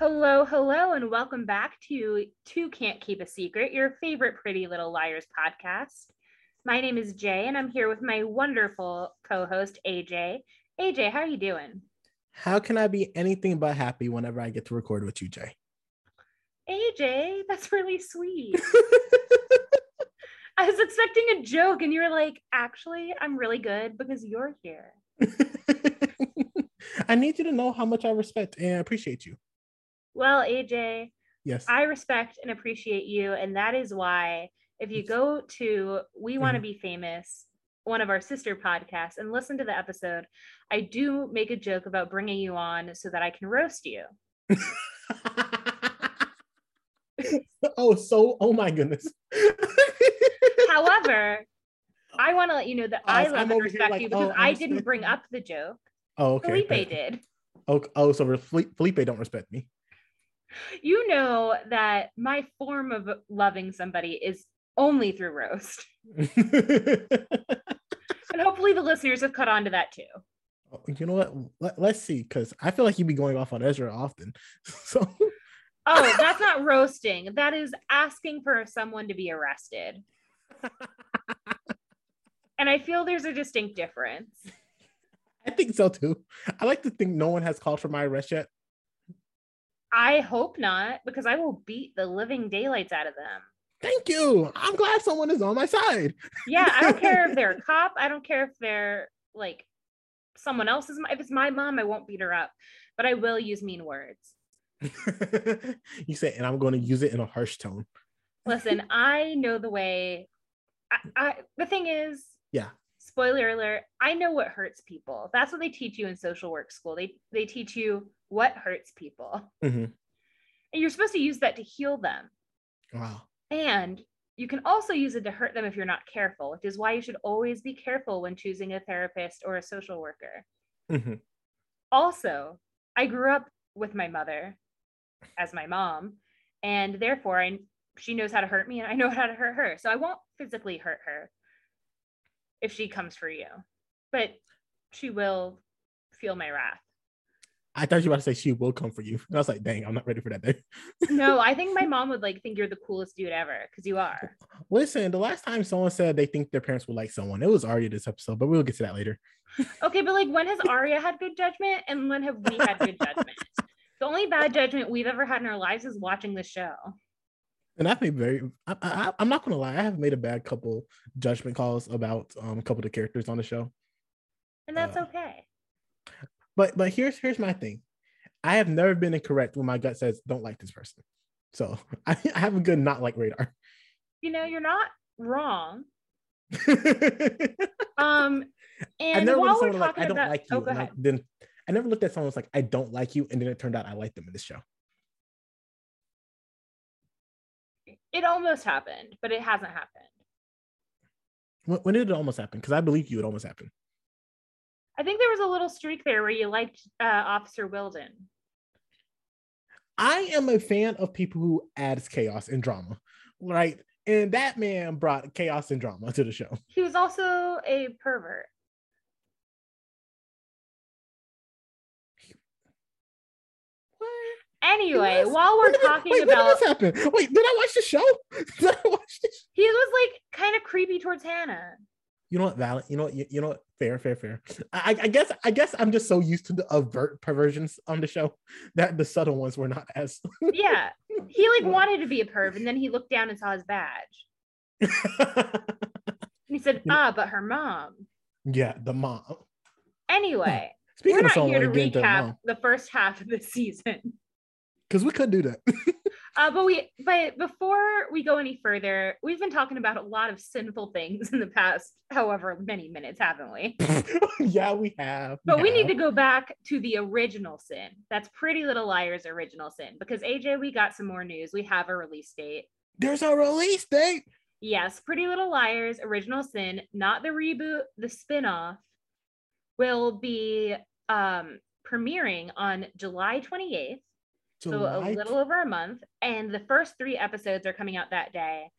Hello, hello, and welcome back to Two Can't Keep a Secret, your favorite Pretty Little Liars podcast. My name is Jay, and I'm here with my wonderful co-host AJ. AJ, how are you doing? How can I be anything but happy whenever I get to record with you, Jay? AJ, that's really sweet. I was expecting a joke, and you were like, "Actually, I'm really good because you're here." I need you to know how much I respect and appreciate you. Well, AJ, Yes. I respect and appreciate you. And that is why, if you go to We Want to Mhm. Be Famous, one of our sister podcasts, and listen to the episode, I do make a joke about bringing you on so that I can roast you. oh, so oh my goodness. However, I want to let you know that I I'm love and respect like, you because oh, I I didn't respect bring up the joke. oh, okay. Felipe okay. did. Oh, oh, so Felipe don't respect me. You know that my form of loving somebody is only through roast. And hopefully the listeners have caught on to that too. Oh, you know what? Let, let's see, because I feel like you'd be going off on Ezra often. So Oh, that's not roasting. That is asking for someone to be arrested. And I feel there's a distinct difference. I think so too. I like to think no one has called for my arrest yet. I hope not, because I will beat the living daylights out of them. Thank you. I'm glad someone is on my side. Yeah, I don't care if they're a cop. I don't care if they're like someone else's. If it's my mom, I won't beat her up, but I will use mean words. you say, and I'm going to use it in a harsh tone. Listen, I know the way. I, I the thing is, Yeah. spoiler alert, I know what hurts people. That's what they teach you in social work school. They they teach you what hurts people. Mhm. And you're supposed to use that to heal them. Wow. And you can also use it to hurt them if you're not careful, which is why you should always be careful when choosing a therapist or a social worker. Mhm. Also, I grew up with my mother as my mom, and therefore I she knows how to hurt me and I know how to hurt her. So I won't physically hurt her if she comes for you. But she will feel my wrath. I thought you were about to say she will come for you. And I was like, dang, I'm not ready for that day. No, I think my mom would like think you're the coolest dude ever because you are. Listen, the last time someone said they think their parents would like someone, it was Aria this episode, but we'll get to that later. Okay, but like when has Aria had good judgment and when have we had good judgment? The only bad judgment we've ever had in our lives is watching the show. And I've made very, I, I, I'm not going to lie, I have made a bad couple judgment calls about um, a couple of the characters on the show. And that's Uh, okay. But but here's here's my thing. I have never been incorrect when my gut says don't like this person. So I, I have a good not like radar. You know, you're not wrong. Um, and while we're someone like talking I don't about, like you. oh, go and I then I never looked at someone like I don't like you, and then it turned out I like them in this show. It almost happened, but it hasn't happened. When, when did it almost happen? Because I believe you, it almost happened. I think there was a little streak there where you liked uh, Officer Wilden. I am a fan of people who adds chaos and drama, right? And that man brought chaos and drama to the show. He was also a pervert. What? Anyway, was? while we're talking wait, about, did this happen? Wait, did I watch the show? Did I watch this? he was like kind of creepy towards Hanna. You know what, valid. You know what, you, you know what, fair, fair, fair. I, I guess, I guess I'm just so used to the overt perversions on the show that the subtle ones were not as. Yeah, he like wanted to be a perv, and then he looked down and saw his badge, and he said, "Ah, but her mom." yeah, the mom. Anyway, Speaking we're not here to like getting to the recap the first half of the season. because we could do that. Uh, but we, but before we go any further, we've been talking about a lot of sinful things in the past, however many minutes, haven't we? yeah, we have. But we need to go back to the original sin. That's Pretty Little Liars' original sin. Because AJ, we got some more news. We have a release date. There's a release date. Yes, Pretty Little Liars, original sin, not the reboot, the spin-off, will be um, premiering on July 28th. So a little over a month. And the first three episodes are coming out that day.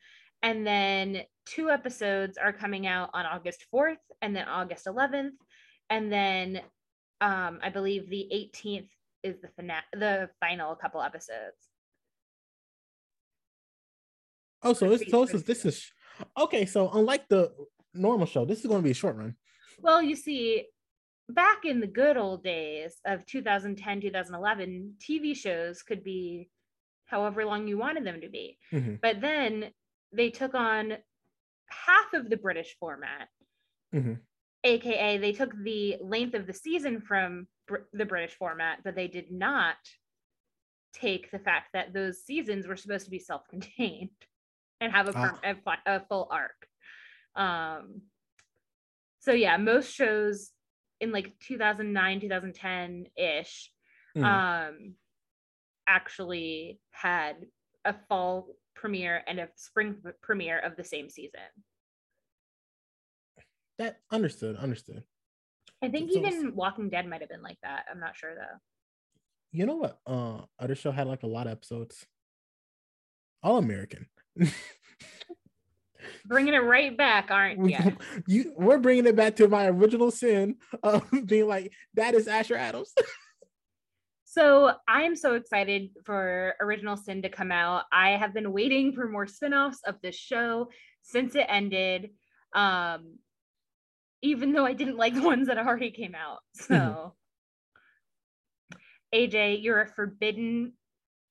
And then two episodes are coming out on August 4th and then August 11th. And then um, I believe the 18th is the fina- the final couple episodes. Oh, so it's so this is this is okay. So unlike the normal show, this is going to be a short run. Well, you see, back in the good old days of 2010, 2011, TV shows could be however long you wanted them to be. Mhm. But then they took on half of the British format, Mhm. aka they took the length of the season from Br- the British format, but they did not take the fact that those seasons were supposed to be self-contained and have a, Ah. per- a, a full arc. Um, so yeah, most shows in like 2009, 2010 ish, Mhm. um, actually had a fall premiere and a spring premiere of the same season. that understood, understood. I think So- even Walking Dead might have been like that. I'm not sure though. You know what? Uh, other show had like a lot of episodes. All American. Bringing it right back, aren't you? you we're bringing it back to my original sin of being like that is Asher Adams. So I am so excited for Original Sin to come out. I have been waiting for more spin-offs of this show since it ended. Um, even though I didn't like the ones that already came out. So AJ, you're forbidden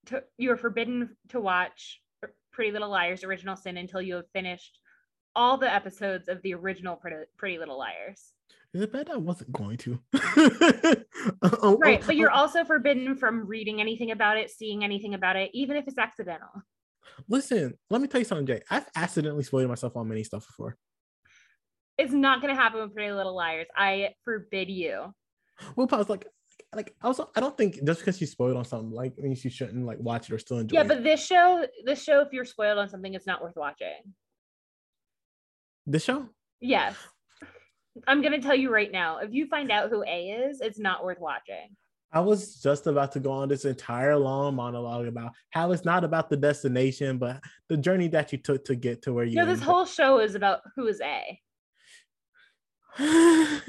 to you are forbidden to watch Pretty Little Liars Original Sin until you have finished all the episodes of the original Pretty, Pretty Little Liars. Is it bad I wasn't going to? Oh, Right, oh, but you're oh, also forbidden from reading anything about it, seeing anything about it, even if it's accidental. listen, let me tell you something, Jay. I've accidentally spoiled myself on many stuff before. It's not going to happen with Pretty Little Liars. I forbid you. Well, I was like, like also, I don't think just because you spoiled on something like means you shouldn't like watch it or still enjoy Yeah, it. but this show, this show, if you're spoiled on something, it's not worth watching. this show, Yes. I'm going to tell you right now. If you find out who A is, it's not worth watching. I was just about to go on this entire long monologue about how it's not about the destination, but the journey that you took to get to where you. No, this whole show is about who is A.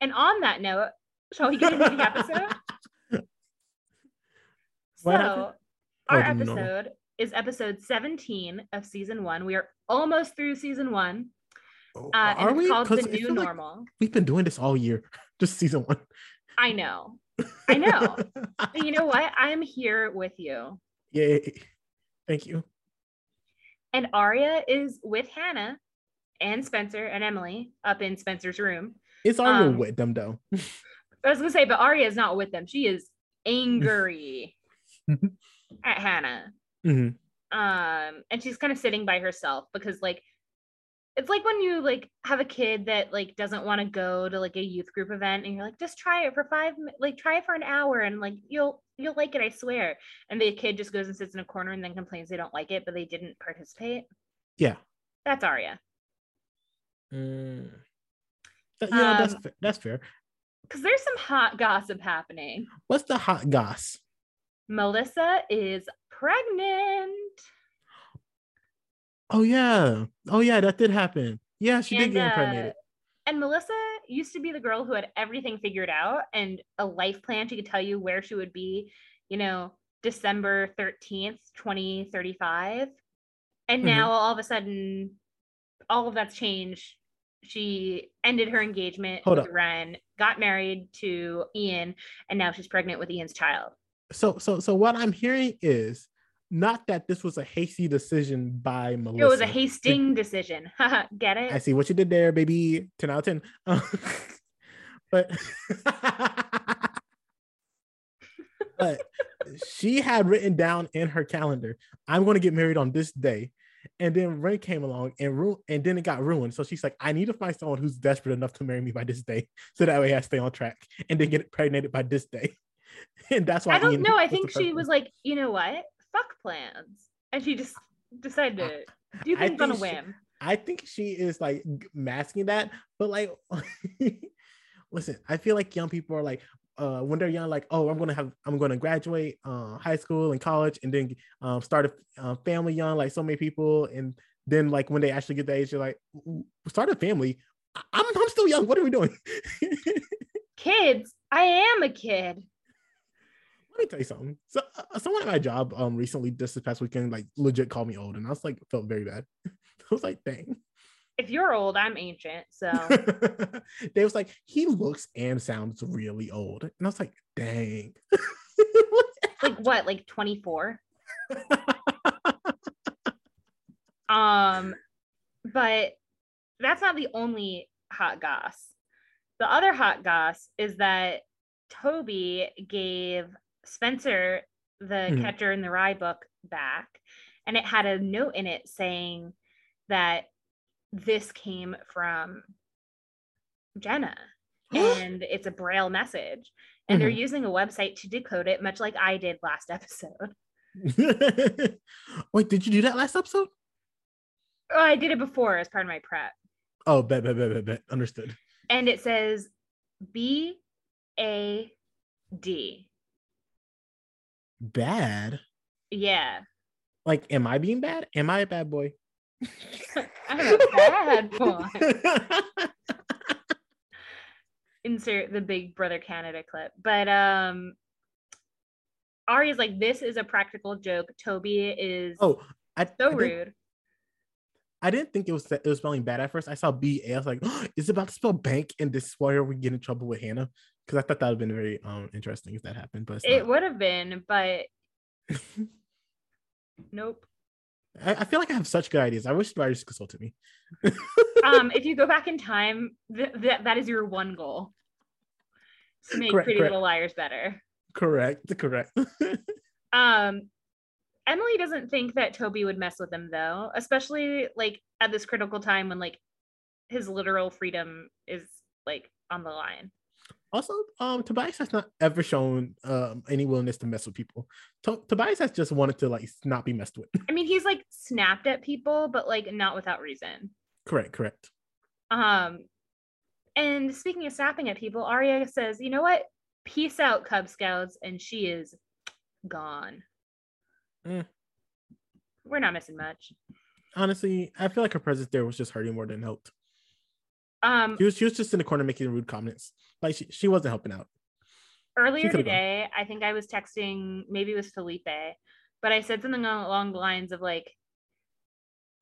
And on that note, shall we get into the episode? So, our Oh, episode is episode 17 of season one. We are almost through season one. Oh, Uh, and Are it's we? called The New feel like Normal. we've been doing this all year, just season one. I know. I know. You know what? I'm here with you. Yay! Thank you. And Aria is with Hanna and Spencer and Emily up in Spencer's room. It's already Um, with them though. I was gonna say, but Aria is not with them. She is angry at Hanna. Mhm. Um, and she's kind of sitting by herself because like it's like when you like have a kid that like doesn't want to go to like a youth group event and you're like just try it for five like try it for an hour and like you'll you'll like it i swear and the kid just goes and sits in a corner and then complains they don't like it but they didn't participate Yeah. that's Aria Mm. Yeah, that's Um, fair. that's fair. Because there's some hot gossip happening What's the hot goss? Melissa is pregnant Oh yeah. Oh yeah, that did happen. Yeah, she did And, get uh, impregnated. And Melissa used to be the girl who had everything figured out and a life plan. She could tell you where she would be, you know, December 13th, 2035. And Mhm. now all of a sudden, all of that's changed. She ended her engagement Hold with up. Wren, got married to Ian, and now she's pregnant with Ian's child. So so so what I'm hearing is not that this was a hasty decision by Melissa. It was a hasting decision. Get it? I see what you did there, baby. 10 out of 10. but but she had written down in her calendar, I'm going to get married on this day. And then Wren came along and ru- and then it got ruined. So she's like, I need to find someone who's desperate enough to marry me by this day. So that way I stay on track and then get pregnant by this day. And that's why I don't Ian know. I think she was like, you know what? Fuck plans. And she just decided to do things on a think she- whim. I think she is like masking that, but like, listen, I feel like young people are like, uh, when they're young, like, oh, I'm gonna have, I'm gonna graduate uh, high school and college, and then um, start a uh, family young, like so many people, and then like when they actually get the age, you're like, start a family. I'm, I'm still young. What are we doing? Kids, I am a kid. Let me tell you something. So, uh, someone at my job um recently just this past weekend like legit called me old, and I was like felt very bad. I was like, dang. If you're old, I'm ancient. So they was like, he looks and sounds really old, and I was like, dang. like what? Like 24. um, but that's not the only hot goss. The other hot goss is that Toby gave Spencer the mm-hmm. Catcher in the Rye book back, and it had a note in it saying that this came from Jenna and it's a braille message and mm-hmm. they're using a website to decode it much like I did last episode. Wait, did you do that last episode? Oh, I did it before as part of my prep. Oh, bet, bet, bet, bet, bet. Understood. And it says B A D. Bad? Yeah. Like, am I being bad? Am I a bad boy? I'm a bad boy. Insert the Big Brother Canada clip. But um Aria's like, this is a practical joke. Toby is oh I, so I rude. I didn't think it was it was spelling bad at first. I saw B A. I was like, oh, is it about to spell bank? And this is why we get in trouble with Hanna? Because I thought that would have been very um interesting if that happened. But it would have been, but nope. I, I, feel like I have such good ideas. I wish writers consulted me. um, if you go back in time, th- that that is your one goal to make correct, Pretty correct. Little Liars better. Correct. Correct. um, Emily doesn't think that Toby would mess with him though, especially like at this critical time when like his literal freedom is like on the line. Also, um, Tobias has not ever shown um any willingness to mess with people. To- Tobias has just wanted to like not be messed with. I mean, he's like snapped at people, but like not without reason. Correct, correct. Um, and speaking of snapping at people, Aria says, "You know what? Peace out, Cub Scouts," and she is gone. Mm. We're not missing much. Honestly, I feel like her presence there was just hurting more than helped. Um, she was she was just in the corner making rude comments. Like she, she wasn't helping out. Earlier today, gone. I think I was texting, maybe it was Felipe, but I said something along the lines of like,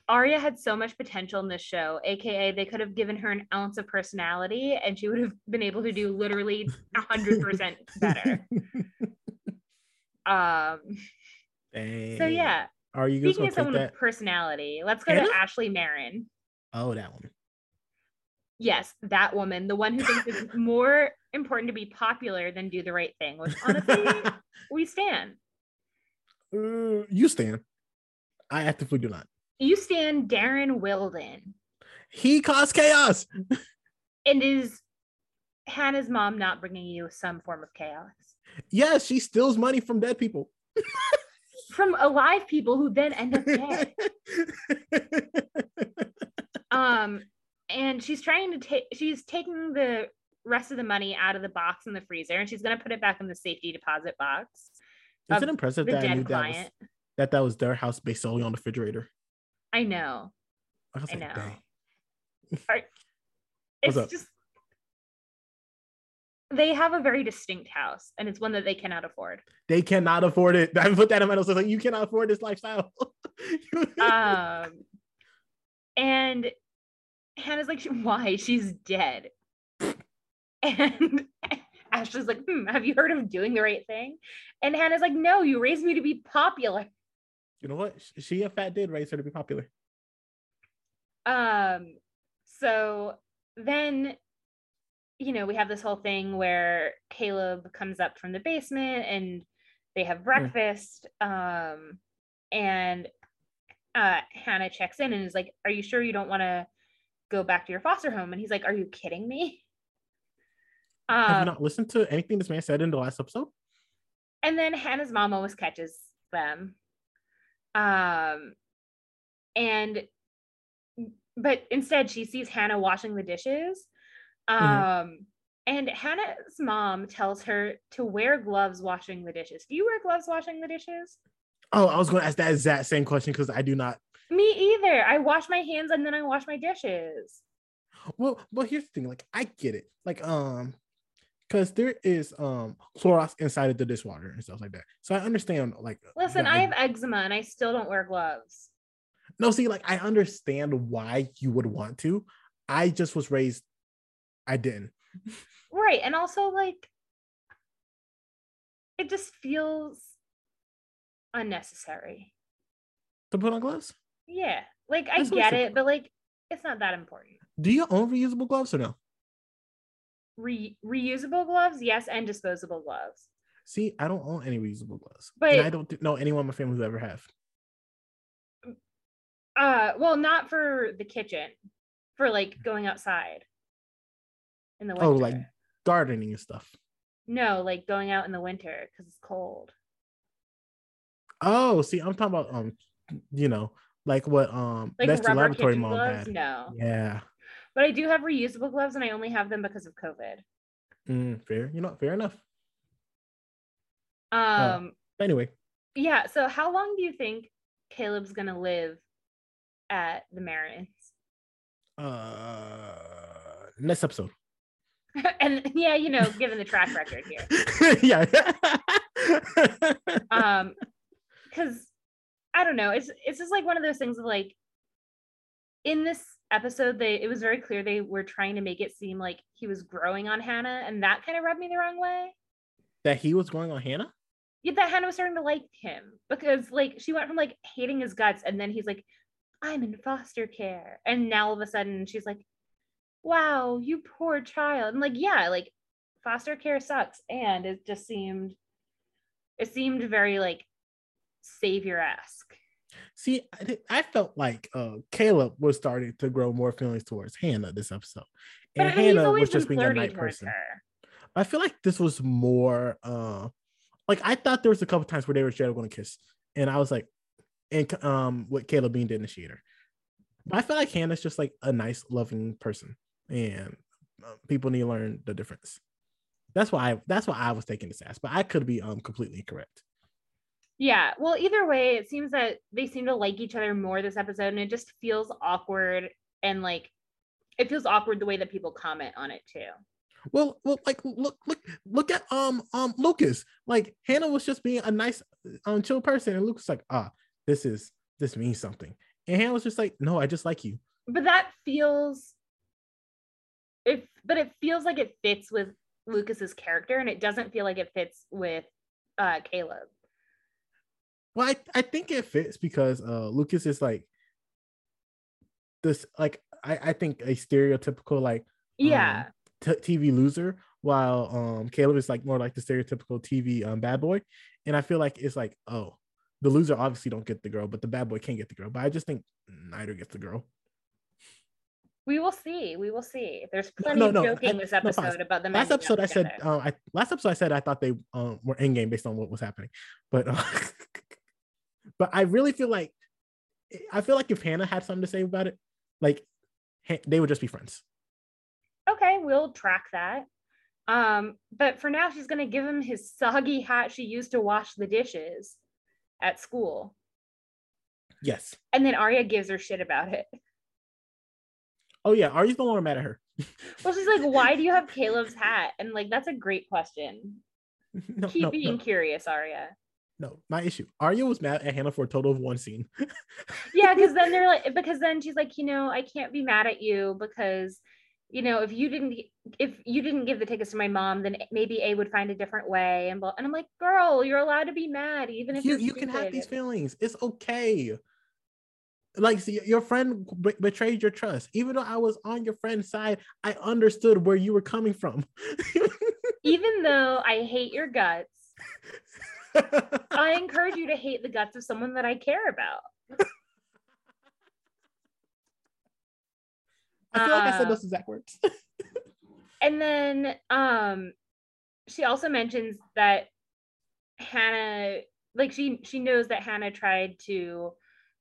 Aria had so much potential in this show, aka they could have given her an ounce of personality and she would have been able to do literally hundred percent better. um Dang. so yeah. Are you speaking of someone that? with personality? Let's go Anna? to Ashley Marin. Oh, that one. Yes, that woman, the one who thinks it's more important to be popular than do the right thing, which honestly, we stand. Uh, you stand. I actively do not. You stand Darren Wilden. He caused chaos. and is Hanna's mom not bringing you some form of chaos? Yes, she steals money from dead people. from alive people who then end up dead. um, and she's trying to take she's taking the rest of the money out of the box in the freezer and she's going to put it back in the safety deposit box is it impressive that I knew that was, that that was their house based solely on the refrigerator? I know. I, I know. Are, it's just they have a very distinct house and it's one that they cannot afford. They cannot afford it. I put that in my notes. Like you cannot afford this lifestyle. Um and Hanna's like, why? She's dead. And Ashley's like, hmm, have you heard of doing the right thing? And Hanna's like, no, you raised me to be popular. You know what? She a fat did raise her to be popular. Um, so then you know, we have this whole thing where Caleb comes up from the basement and they have hmm. breakfast. Mm. Um, and uh, Hanna checks in and is like, Are you sure you don't want to go back to your foster home. And he's like, Are you kidding me? Um, Have you not listened to anything this man said in the last episode? And then Hanna's mom always catches them. Um, and but instead she sees Hanna washing the dishes. Um, Mhm. and Hanna's mom tells her to wear gloves washing the dishes. Do you wear gloves washing the dishes? Oh, I was going to ask that exact same question because I do not. Me either. I wash my hands and then I wash my dishes. Well, well, here's the thing. Like, I get it. Like, um, because there is um Clorox inside of the dishwater and stuff like that. So I understand. Like, Listen, the I i- have eczema and I still don't wear gloves. no. See, like, I understand why you would want to. I just was raised. I didn't. Right. And also, like, it just feels unnecessary. to put on gloves. Yeah. Like, I That's get it, but like, it's not that important. Do you own reusable gloves or no? Re- reusable gloves, yes, and disposable gloves. See, I don't own any reusable gloves, But- and I don't th- know anyone in my family who ever have. Uh, well, not for the kitchen, for like going outside in the winter. Oh, like gardening and stuff. no, like going out in the winter because it's cold. Oh, see, I'm talking about um, you know, like what um, Like Dexter rubber Laboratory mom gloves, had. no. Yeah, But I do have reusable gloves, and I only have them because of COVID. mm, fair. You know, fair enough. Um, But anyway, yeah. So, how long do you think Caleb's gonna live at the Marins? uh, next episode. and yeah, you know, given the track record here, yeah. um, because I don't know, it's it's just like one of those things of like, in this episode, they it was very clear they were trying to make it seem like he was growing on Hanna, and that kind of rubbed me the wrong way. that he was growing on Hanna. Yeah, that Hanna was starting to like him because like she went from like hating his guts, and then he's like, I'm in foster care, and now all of a sudden she's like, Wow, you poor child, and like yeah, like foster care sucks, and it just seemed, it seemed very like savior esque. See, I, I felt like uh Caleb was starting to grow more feelings towards Hanna this episode, and he's Hanna was just being a nice person. her. I feel like this was more uh like I thought there was a couple times where they were straight going to kiss, and I was like, and um, with Caleb being the initiator. But I feel like Hanna's just like a nice, loving person, and uh, people need to learn the difference. That's why I that's why I was taking this as, but I could be um completely incorrect. Yeah. Well, either way, it seems that they seem to like each other more this episode, and it just feels awkward and like it feels awkward the way that people comment on it too. Well, well, like look, look, look at um um Lucas. Like Hanna was just being a nice, um, chill person, and Lucas like, ah, this is this means something, and Hanna was just like, no, I just like you. But that feels if but it feels like it fits with Lucas's character and it doesn't feel like it fits with uh Caleb. Well, I, I think it fits because uh Lucas is like this like I, I think a stereotypical like Yeah. t- TV loser, while um Caleb is like more like the stereotypical TV um bad boy, and I feel like it's like oh the loser obviously don't get the girl, but the bad boy can get the girl. But I just think neither gets the girl. we will see. We will see. There's plenty no, of joking I- this no, episode about the Last episode I said um I last episode I said I thought they um were in game based on what was happening, but uh, but I really feel like I feel like if Hanna had something to say about it, like they would just be friends. okay, we'll track that. Um, but for now, she's gonna give him his soggy hat she used to wash the dishes at school. Yes. And then Aria gives her shit about it. Oh yeah, Aria's no longer mad at her. Well, she's like, why do you have Caleb's hat? And like, that's a great question. no, Keep no, being no, curious, Aria. No, my issue. Aria was mad at Hanna for a total of one scene. Yeah, because then they're like, because then she's like, you know, I can't be mad at you because, you know, if you didn't, if you didn't give the tickets to my mom, then maybe A would find a different way. And and I'm like, girl, you're allowed to be mad even if you you're can have these feelings. It's okay. Like see, your friend b- betrayed your trust. Even though I was on your friend's side, I understood where you were coming from. Even though I hate your guts, I encourage you to hate the guts of someone that I care about. I feel like I said Uh, those exact words. And then um she also mentions that Hanna like she she knows that Hanna tried to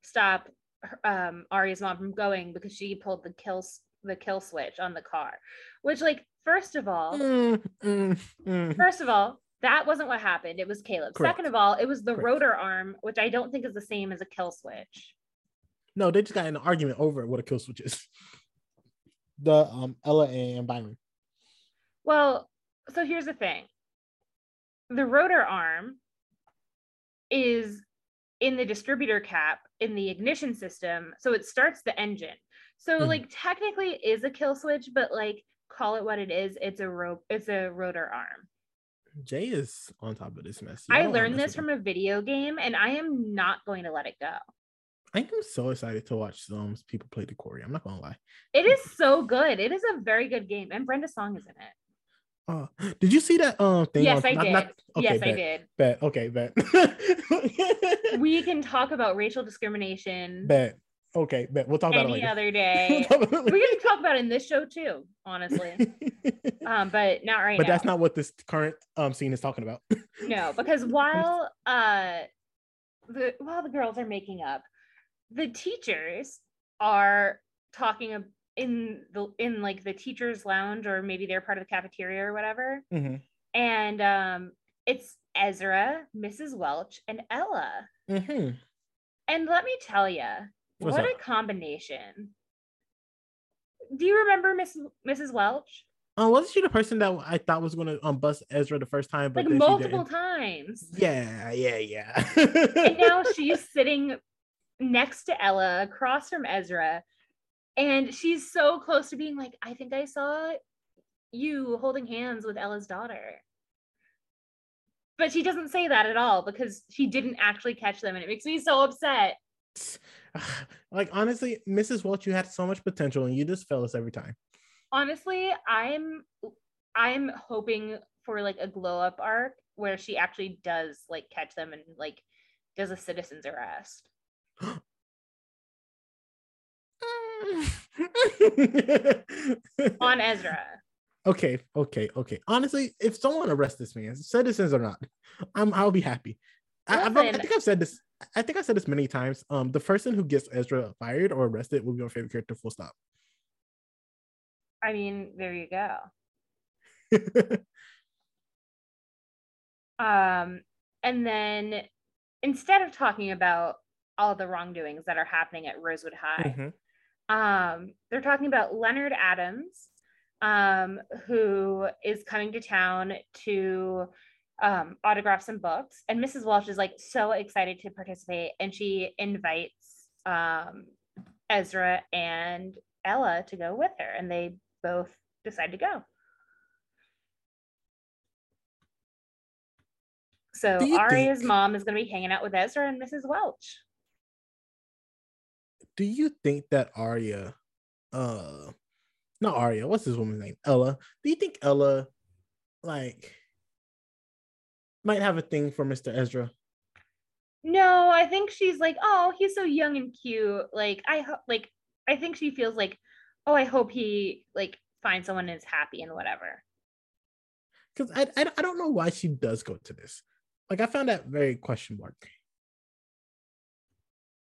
stop her- um Aria's mom from going because she pulled the kill the kill switch on the car. Which like first of all, Mm, mm, mm. first of all, that wasn't what happened. It was Caleb. Correct. Second of all, it was the Correct. rotor arm, which I don't think is the same as a kill switch. No, they just got in an argument over what a kill switch is. The um Ella and Byron. Well, so here's the thing. The rotor arm is in the distributor cap in the ignition system, so it starts the engine. So Mhm. like technically it is a kill switch, but like call it what it is, it's a rope it's a rotor arm. Jay is on top of this mess. I don't learned this from a video game and I am not going to let it go. I am so excited to watch some people play the Quarry. I'm not gonna lie. It is so good. It is a very good game and Brenda Song is in it. Oh, did you see that um thing? Yes, on- I not- did. not- okay, yes, I did. Bet. Okay, bet. We can talk about racial discrimination bet. Okay, bet. We'll talk about it any later. other day. We'll talk about it we can talk about it in this show too, honestly. Um, but not right now. but now. that's not what this current um scene is talking about. no, because while uh the while the girls are making up, the teachers are talking in the in like the teachers lounge or maybe they're part of the cafeteria or whatever. Mhm, And um it's Ezra, Mrs. Welch, and Ella. mhm. And let me tell you, What's what up? a combination. Do you remember Miss Mrs. Welch? Um, wasn't she the person that I thought was gonna um bust Ezra the first time, but Like multiple times. Yeah, yeah, yeah. and now she's sitting next to Ella across from Ezra. And she's so close to being like, I think I saw you holding hands with Ella's daughter. But she doesn't say that at all because she didn't actually catch them. And it makes me so upset. like honestly, Mrs. Welch, you had so much potential, and you just fail us every time. Honestly, I'm I'm hoping for like a glow up arc where she actually does like catch them and like does a citizen's arrest. on Ezra. Okay, okay, okay. Honestly, if someone arrests this man, citizens or not, I'm I'll be happy. I, I think I've said this. I think I said this many times. Um, the person who gets Ezra fired or arrested will be my favorite character. Full stop. I mean, there you go. Um, and then instead of talking about all the wrongdoings that are happening at Rosewood High, Mhm. um, they're talking about Leonard Adams, um, who is coming to town to um, autograph some books. And Mrs. Walsh is like so excited to participate, and she invites um, Ezra and Ella to go with her, and they both decide to go. So Aria's think- mom is going to be hanging out with Ezra and Mrs. Welch. Do you think that Aria, uh, not Aria, what's this woman's name? Ella. Do you think Ella, like, might have a thing for Mr. Ezra? No, I think she's like, oh, he's so young and cute. Like I hope, like I think she feels like, oh, I hope he like finds someone and is happy and whatever. Because I, I I don't know why she does go to this. Like I found that very question mark.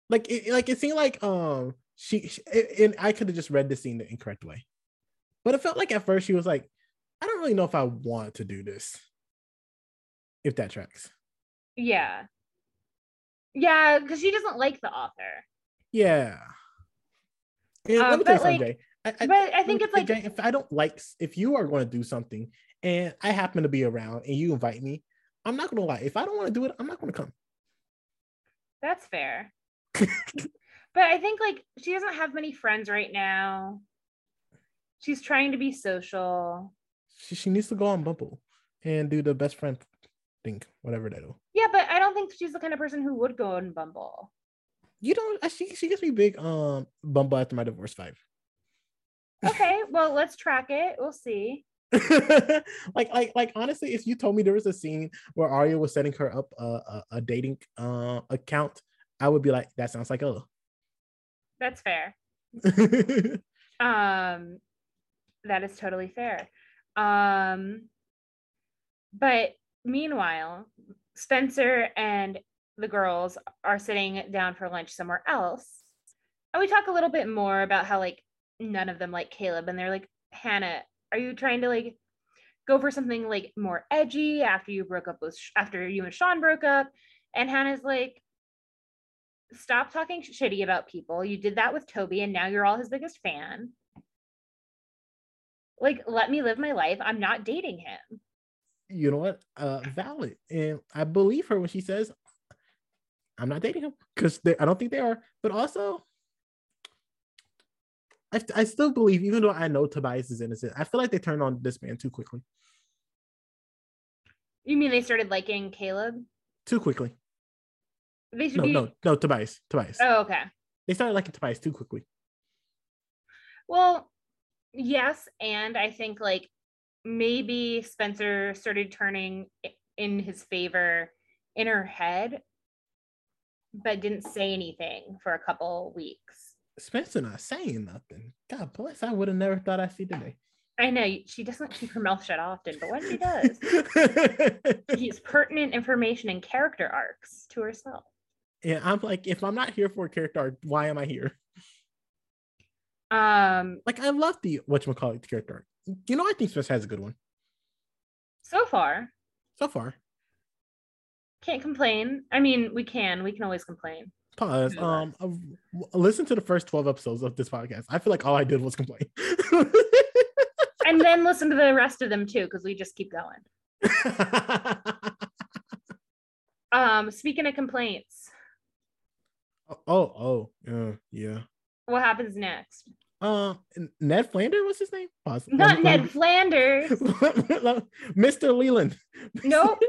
Like it like it seemed like um she, she and I could have just read the scene the incorrect way, but it felt like at first she was like, I don't really know if I want to do this. If that tracks, Yeah, yeah, because she doesn't like the author. yeah. And Um, let me tell you something, like- I, I, But I think it's like if I don't like if you are going to do something and I happen to be around and you invite me, I'm not gonna lie. If I don't want to do it, I'm not gonna come. that's fair. but I think like she doesn't have many friends right now. She's trying to be social. she, she needs to go on Bumble and do the best friend thing, whatever that is. Yeah, but I don't think she's the kind of person who would go on Bumble. You know, uh, she she gets me big um Bumble after my divorce five. Okay, well, let's track it. We'll see. like like like honestly, if you told me there was a scene where Aria was setting her up a a, a dating uh account, I would be like, that sounds like oh. That's fair. Um, that is totally fair. Um, but meanwhile, Spencer and the girls are sitting down for lunch somewhere else. And we talk a little bit more about how like none of them like Caleb, and they're like, Hanna, are you trying to like go for something like more edgy after you broke up with after you and Sean broke up? And Hanna's like, stop talking shitty about people. You did that with Toby, and now you're all his biggest fan. Like, let me live my life. I'm not dating him. You know what? Uh, valid, and I believe her when she says, "I'm not dating him," because I don't think they are. But also, I, I still believe, even though I know Tobias is innocent, I feel like they turned on this man too quickly. You mean they started liking Caleb? Too quickly. They should No, be. no, no, Tobias. Tobias. Oh, okay. They started liking Tobias too quickly. Well, yes, and I think like maybe Spencer started turning in his favor in her head, but didn't say anything for a couple weeks. Spencer not saying nothing. God bless. I would have never thought I'd see today. I know she doesn't keep her mouth shut often, but when she does, she has pertinent information and character arcs to herself. yeah, I'm like, if I'm not here for a character arc, why am I here? Um, Like, I love the whatchamacallit character arc. You know, I think Spencer has a good one so far, so far. can't complain. I mean, we can, we can always complain. Pause. Um, uh, w- listen to the first 12 episodes of this podcast. I feel like all I did was complain. And then listen to the rest of them too, because we just keep going. Um, speaking of complaints, oh, oh, yeah, yeah. what happens next? Uh, Ned Flander, was his name? Pause. Not Um, Ned Flanders. Mr. Leland. Nope.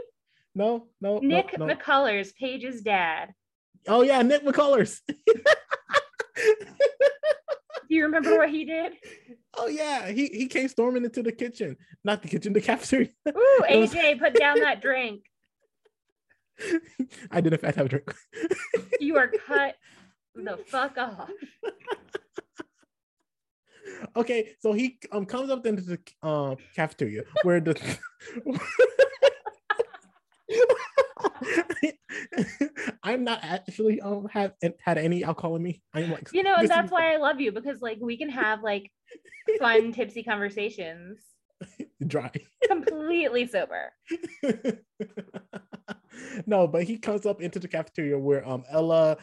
No, no, Nick no, no. McCullers, Paige's dad. Oh yeah, Nick McCullers. Do you remember what he did? oh yeah, he he came storming into the kitchen, not the kitchen, the cafeteria. Ooh, It was- AJ, put down that drink. I did in fact have a drink. You are cut the fuck off. Okay, so he um comes up into the um cafeteria where the I'm not actually um have had any alcohol in me. I'm like You know, and that's why I love you because like we can have like fun tipsy conversations dry. completely sober. no, but he comes up into the cafeteria where um Ella,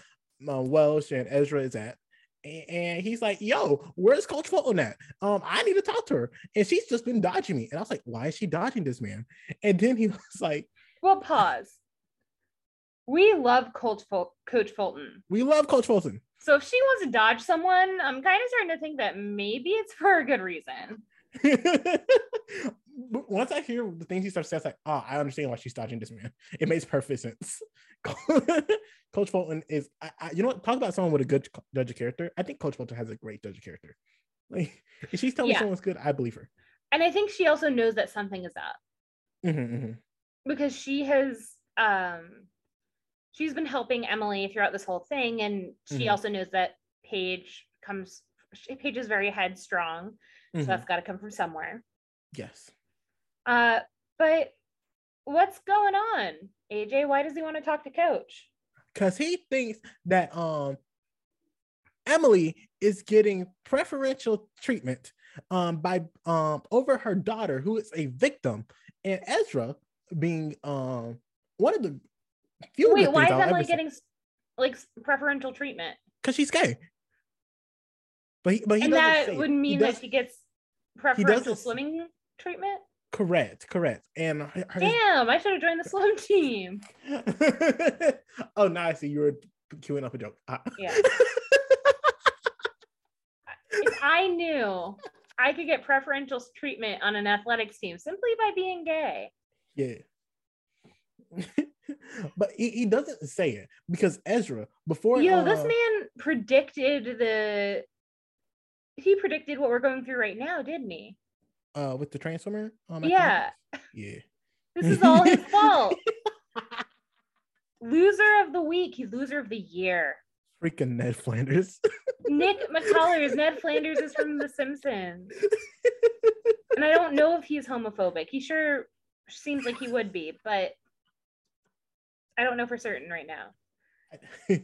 um, Welch, and Ezra is at. And he's like, "Yo, where's Coach Fulton at? Um, I need to talk to her." And she's just been dodging me. And I was like, "Why is she dodging this man?" And then he was like, Well, pause. We love Coach, Ful- Coach Fulton. "We love Coach Fulton." So if she wants to dodge someone, I'm kind of starting to think that maybe it's for a good reason. Once I hear the things he starts saying, like, "Oh, I understand why she's dodging this man. It makes perfect sense." Coach Fulton is, I, I, you know what? Talk about someone with a good judge of character. I think Coach Fulton has a great judge of character. Like, if she's telling Yeah. someone's good, I believe her. And I think she also knows that something is up Mhm, mhm. because she has um she's been helping Emily throughout this whole thing and she Mhm. also knows that Paige comes Paige is very headstrong so Mhm. that's got to come from somewhere. Yes. Uh but what's going on? AJ, why does he want to talk to coach? Because he thinks that um Emily is getting preferential treatment um by um over her daughter who is a victim and Ezra being um one of the few Wait, why is Emily getting like preferential treatment? because she's gay. But he but he and that would mean does- that she gets preferential swimming treatment? Correct, correct. And her, her- Damn, I should have joined the swim team. oh now I see you were queuing up a joke. Ah. Yeah. if I knew I could get preferential treatment on an athletics team simply by being gay. Yeah. but he, he doesn't say it because Ezra before You know, this uh, man predicted the he predicted what we're going through right now, didn't he? Uh with the transformer um? Yeah. yeah This is all his fault. Loser of the week. He's loser of the year. freaking Ned Flanders Nick McCullers, Ned Flanders is from The Simpsons. And I don't know if he's homophobic. He sure seems like he would be, but I don't know for certain right now.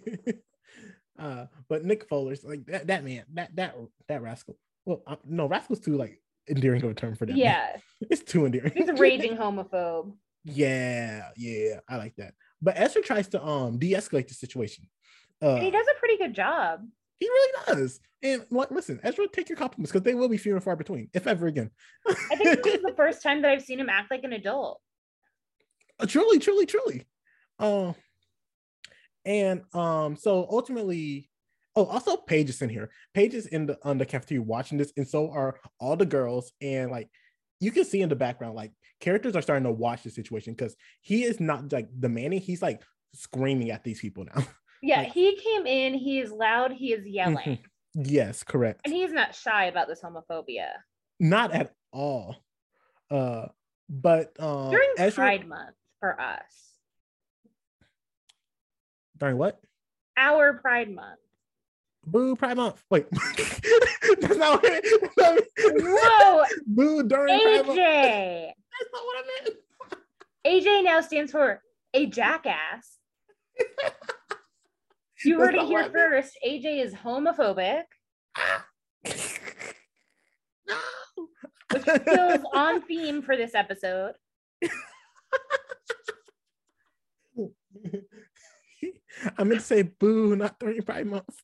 Uh, but Nick Fuller's like that, that man, that that that rascal. Well, uh, no, rascal's too like endearing of a term for man. Yeah, it's too endearing. he's a raging homophobe. yeah, yeah, I like that. But Ezra tries to um de-escalate the situation. Uh, And he does a pretty good job. He really does. And like, listen, Ezra, take your compliments because they will be few and far between, if ever again. I think this is the first time that I've seen him act like an adult. Uh, truly, truly, truly. Um, and um, so ultimately, oh, also Paige is in here. Paige is in the on the cafeteria watching this, and so are all the girls. And like, you can see in the background, like characters are starting to watch the situation because he is not like demanding. He's like screaming at these people now. Yeah, Like- he came in, he is loud, he is yelling, yes, correct. and he's not shy about this homophobia. Not at all. Uh, but um, During Ezra- Pride Month for us, during what? our Pride Month. Boo Pride Month. Wait, that's not what it Whoa, Boo during Pride Month. AJ! That's not what I meant. AJ now stands for a jackass. You heard it here I meant. first. AJ is homophobic, no. which feels on theme for this episode. I meant to say boo, not during Pride Month.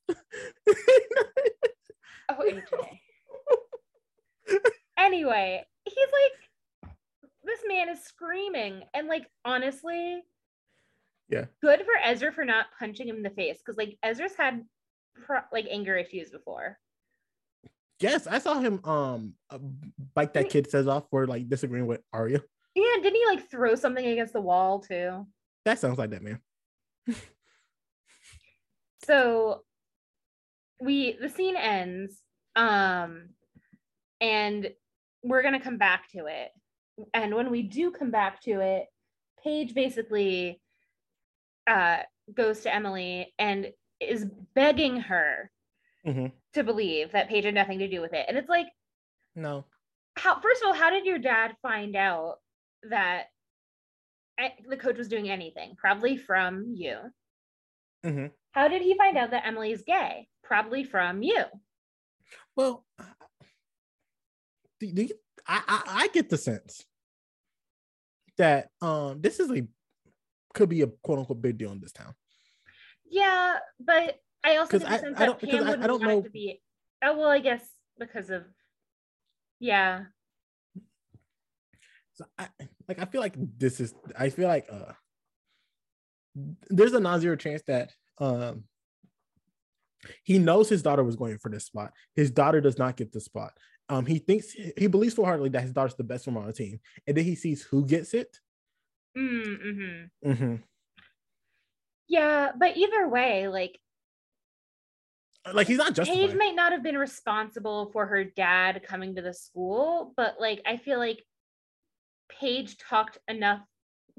Oh, AJ. anyway, he's like, this man is screaming. And like, honestly, Yeah. good for Ezra for not punching him in the face. Cause like, Ezra's had pro- like anger issues before. yes, I saw him um uh, bite that kid says off for like disagreeing with Aria. Yeah, didn't he like throw something against the wall too? That sounds like that man. so we the scene ends um and we're going to come back to it and when we do come back to it paige basically uh goes to emily and is begging her Mhm. to believe that paige had nothing to do with it and it's like No. how first of all how did your dad find out that the coach was doing anything probably from you Mhm. How did he find out that emily is gay? Probably from you. Well, do, do you, I, I I get the sense that um this is a could be a quote unquote big deal in this town. yeah but i also get the I- sense I that pam I- I wouldn't don't want it to be oh well i guess because of yeah. So I like I feel like this is I feel like uh there's a non-zero chance that um he knows his daughter was going for this spot. His daughter does not get the spot. Um he thinks he believes full-heartedly that his daughter's the best woman on the team. And then he sees who gets it. mm-hmm. Mm-hmm. yeah but either way like Like he's not just Paige might not have been responsible for her dad coming to the school, but like I feel like Paige talked enough,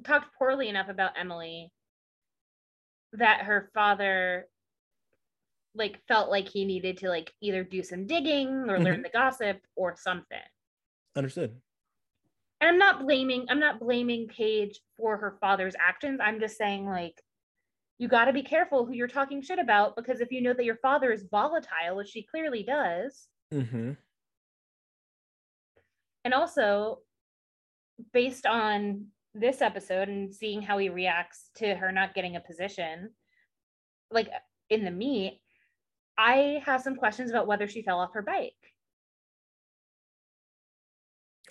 talked poorly enough about Emily that her father like felt like he needed to like either do some digging or learn the gossip or something. Understood. And I'm not blaming I'm not blaming Paige for her father's actions. I'm just saying like you got to be careful who you're talking shit about because if you know that your father is volatile, which she clearly does, Mm-hmm. and also based on this episode and seeing how he reacts to her not getting a position, like in the meet, I have some questions about whether she fell off her bike.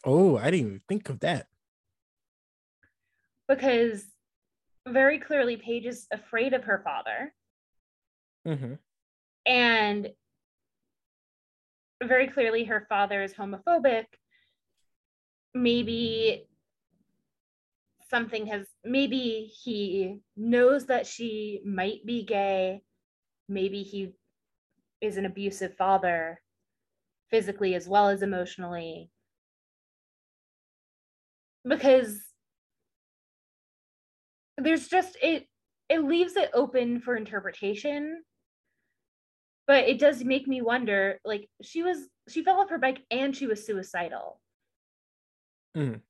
Oh, I didn't even think of that. because very clearly Paige is afraid of her father Mm-hmm. and very clearly her father is homophobic maybe something has maybe he knows that she might be gay. Maybe he is an abusive father physically as well as emotionally. Because there's just it it leaves it open for interpretation. But it does make me wonder like she was she fell off her bike and she was suicidal. Mhm.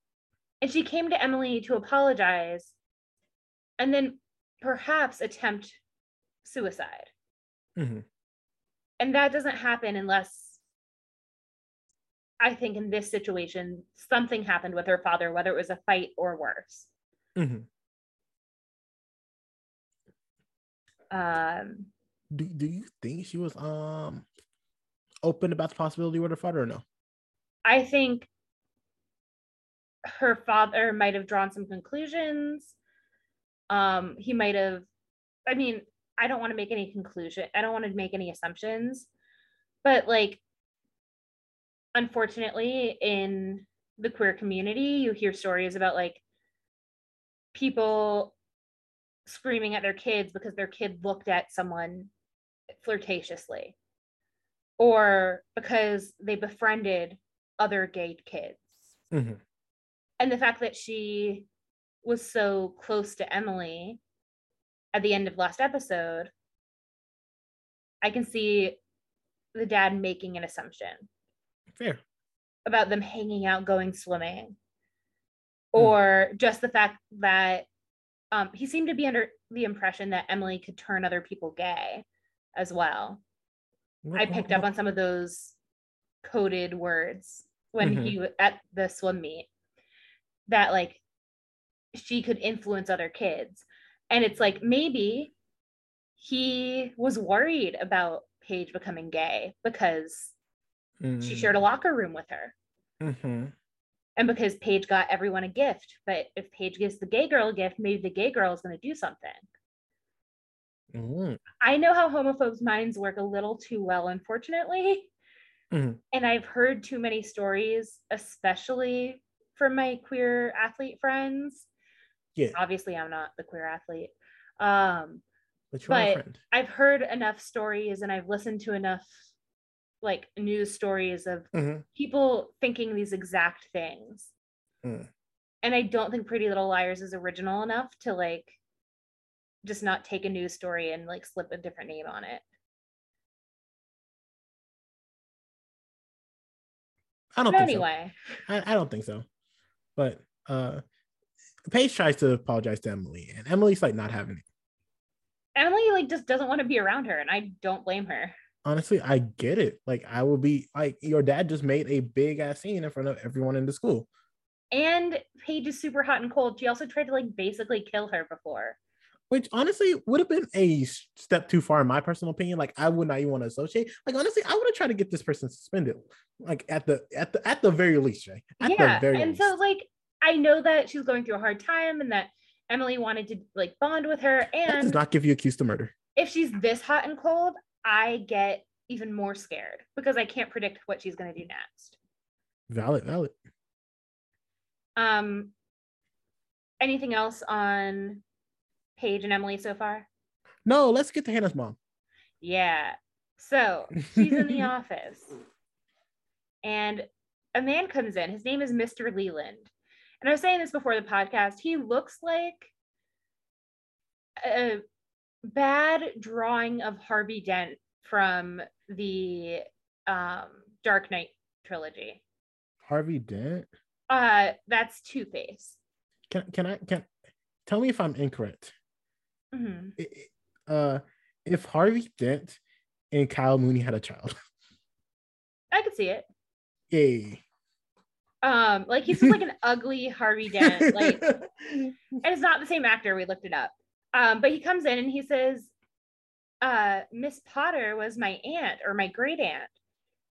And she came to emily to apologize and then perhaps attempt suicide Mhm. And that doesn't happen unless I think in this situation, something happened with her father, whether it was a fight or worse. Mhm. Um, Do Do you think she was um open about the possibility with her father or no? I think her father might have drawn some conclusions. Um, he might have, I mean, I don't want to make any conclusion. I don't want to make any assumptions, but like, unfortunately, in the queer community, you hear stories about like people screaming at their kids because their kid looked at someone flirtatiously or because they befriended other gay kids. Mhm. And the fact that she was so close to Emily at the end of last episode, I can see the dad making an assumption Fair. about them hanging out, going swimming, Hmm. or just the fact that um, he seemed to be under the impression that Emily could turn other people gay as well. I picked up on some of those coded words when Mhm. he at the swim meet that like she could influence other kids. And it's like maybe he was worried about Paige becoming gay because Mm. she shared a locker room with her. Mhm. And because Paige got everyone a gift. But if Paige gives the gay girl a gift, maybe the gay girl is going to do something. Mm. I know how homophobes' minds work a little too well, unfortunately. Mhm. And I've heard too many stories, especially from my queer athlete friends. Yeah, Obviously, I'm not the queer athlete. Um, but but-. I've heard enough stories and I've listened to enough like news stories of Mhm. people thinking these exact things. Mm. And I don't think Pretty Little Liars is original enough to like just not take a news story and like slip a different name on it. I don't But think anyway, so. I, I don't think so. But uh Paige tries to apologize to Emily, and Emily's like not having it. Emily like just doesn't want to be around her, and I don't blame her. Honestly, I get it. Like I will be like your dad just made a big ass scene in front of everyone in the school. And Paige is super hot and cold. She also tried to like basically kill her before. Which honestly would have been a step too far in my personal opinion. Like I would not even want to associate. Like honestly, I would have tried to get this person suspended. Like at the at the at the very least, Jay. At yeah. the very And least. so like I know that she's going through a hard time and that Emily wanted to like bond with her. that does And not give you accused of murder. if she's this hot and cold, I get even more scared because I can't predict what she's gonna do next. Valid, valid. Um anything else on Paige and Emily so far? No, let's get to Hanna's mom. Yeah. So she's in the office and a man comes in. His name is Mr. Leland. And I was saying this before the podcast. He looks like a bad drawing of Harvey Dent from the um, Dark Knight trilogy. Harvey Dent. Uh, that's Two Face. Can can I can tell me if I'm incorrect? Mhm. I- uh if Harvey Dent and Kyle Mooney had a child. I could see it. Yay. Um, like he's just like an ugly Harvey Dent. Like and it's not the same actor we looked it up um but he comes in and he says uh miss potter was my aunt or my great aunt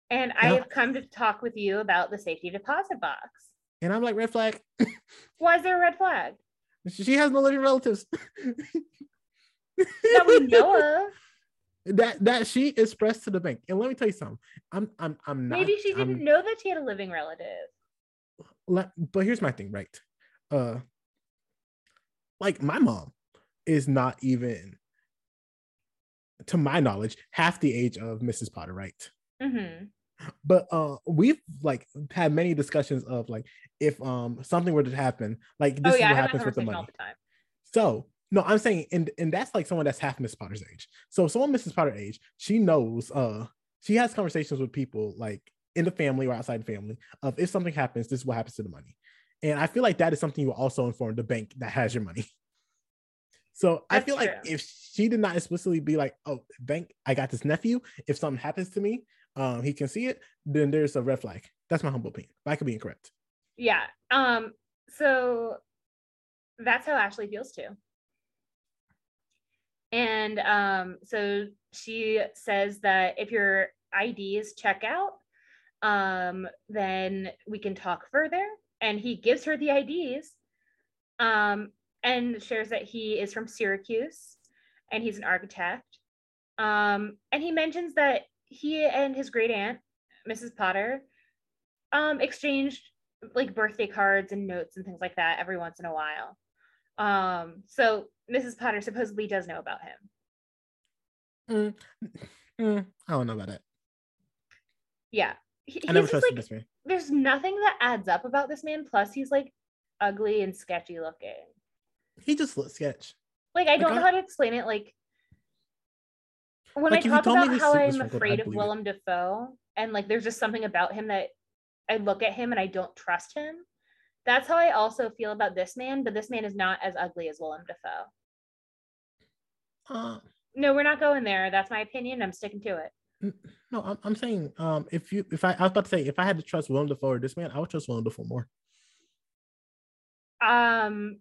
and i have come to talk with you about the safety deposit box and I'm like, red flag. why is there a red flag She has no living relatives. that we know of that that she expressed to the bank. And let me tell you something. I'm I'm I'm not maybe she I'm- didn't know that she had a living relative le- but here's my thing, right? Uh like my mom is not even to my knowledge half the age of Mrs. Potter, right? hmm But uh we've like had many discussions of like if um something were to happen, like this oh is yeah i what happens with the money. the So no, I'm saying, and and that's like someone that's half Miss Potter's age. So someone misses Potter age, she knows. Uh, she has conversations with people like in the family or outside the family of if something happens, this is what happens to the money. And I feel like that is something you also inform the bank that has your money. So I That's feel like if she did not explicitly be like, "Oh, bank, I got this nephew. If something happens to me, um, he can see it." Then there's a red flag. That's my humble opinion. I could be incorrect. Yeah. Um, so that's how Ashley feels too. And um, so she says that if your IDs check out, um, then we can talk further. And he gives her the IDs um, and shares that he is from Syracuse and he's an architect. Um, and he mentions that he and his great aunt, Mrs. Potter, um, exchanged like birthday cards and notes and things like that every once in a while. Um, so Mrs. Potter supposedly does know about him. Mm, mm, I don't know about that. Yeah. He, I never he's just trusted like, this man. there's nothing that adds up about this man. Plus, he's like ugly and sketchy looking. He just looks sketch. Like, I Like, don't know how to explain it. Like, when Like, I talk about how I'm afraid of it. Willem Dafoe, and like there's just something about him that I look at him and I don't trust him. That's how I also feel about this man, but this man is not as ugly as Willem Dafoe. Uh, No, we're not going there. That's my opinion. I'm sticking to it. no, I'm, I'm saying, um, if you, if I, I was about to say, if I had to trust Willem Dafoe or this man, I would trust Willem Dafoe more. Um,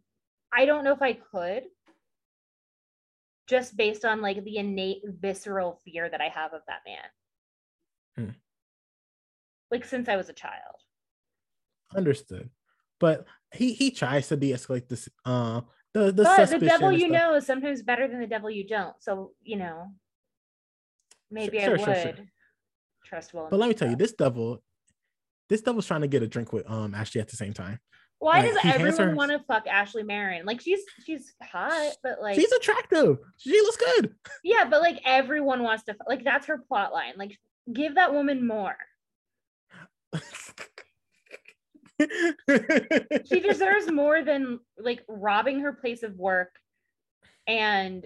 I don't know if I could, just based on like the innate visceral fear that I have of that man. Hmm. Like since I was a child. Understood. But he he tries to de-escalate this, uh, the the but the devil you stuff. know is sometimes better than the devil you don't. So, you know, maybe Sure, I sure, would sure, trust Willem. But let me tell you, this devil, this devil's trying to get a drink with um Ashley at the same time. Why like, does everyone want to fuck Ashley Marin? Like she's she's hot, but like She's attractive. She looks good. yeah, but like everyone wants to like that's her plot line. Like give that woman more. she deserves more than like robbing her place of work and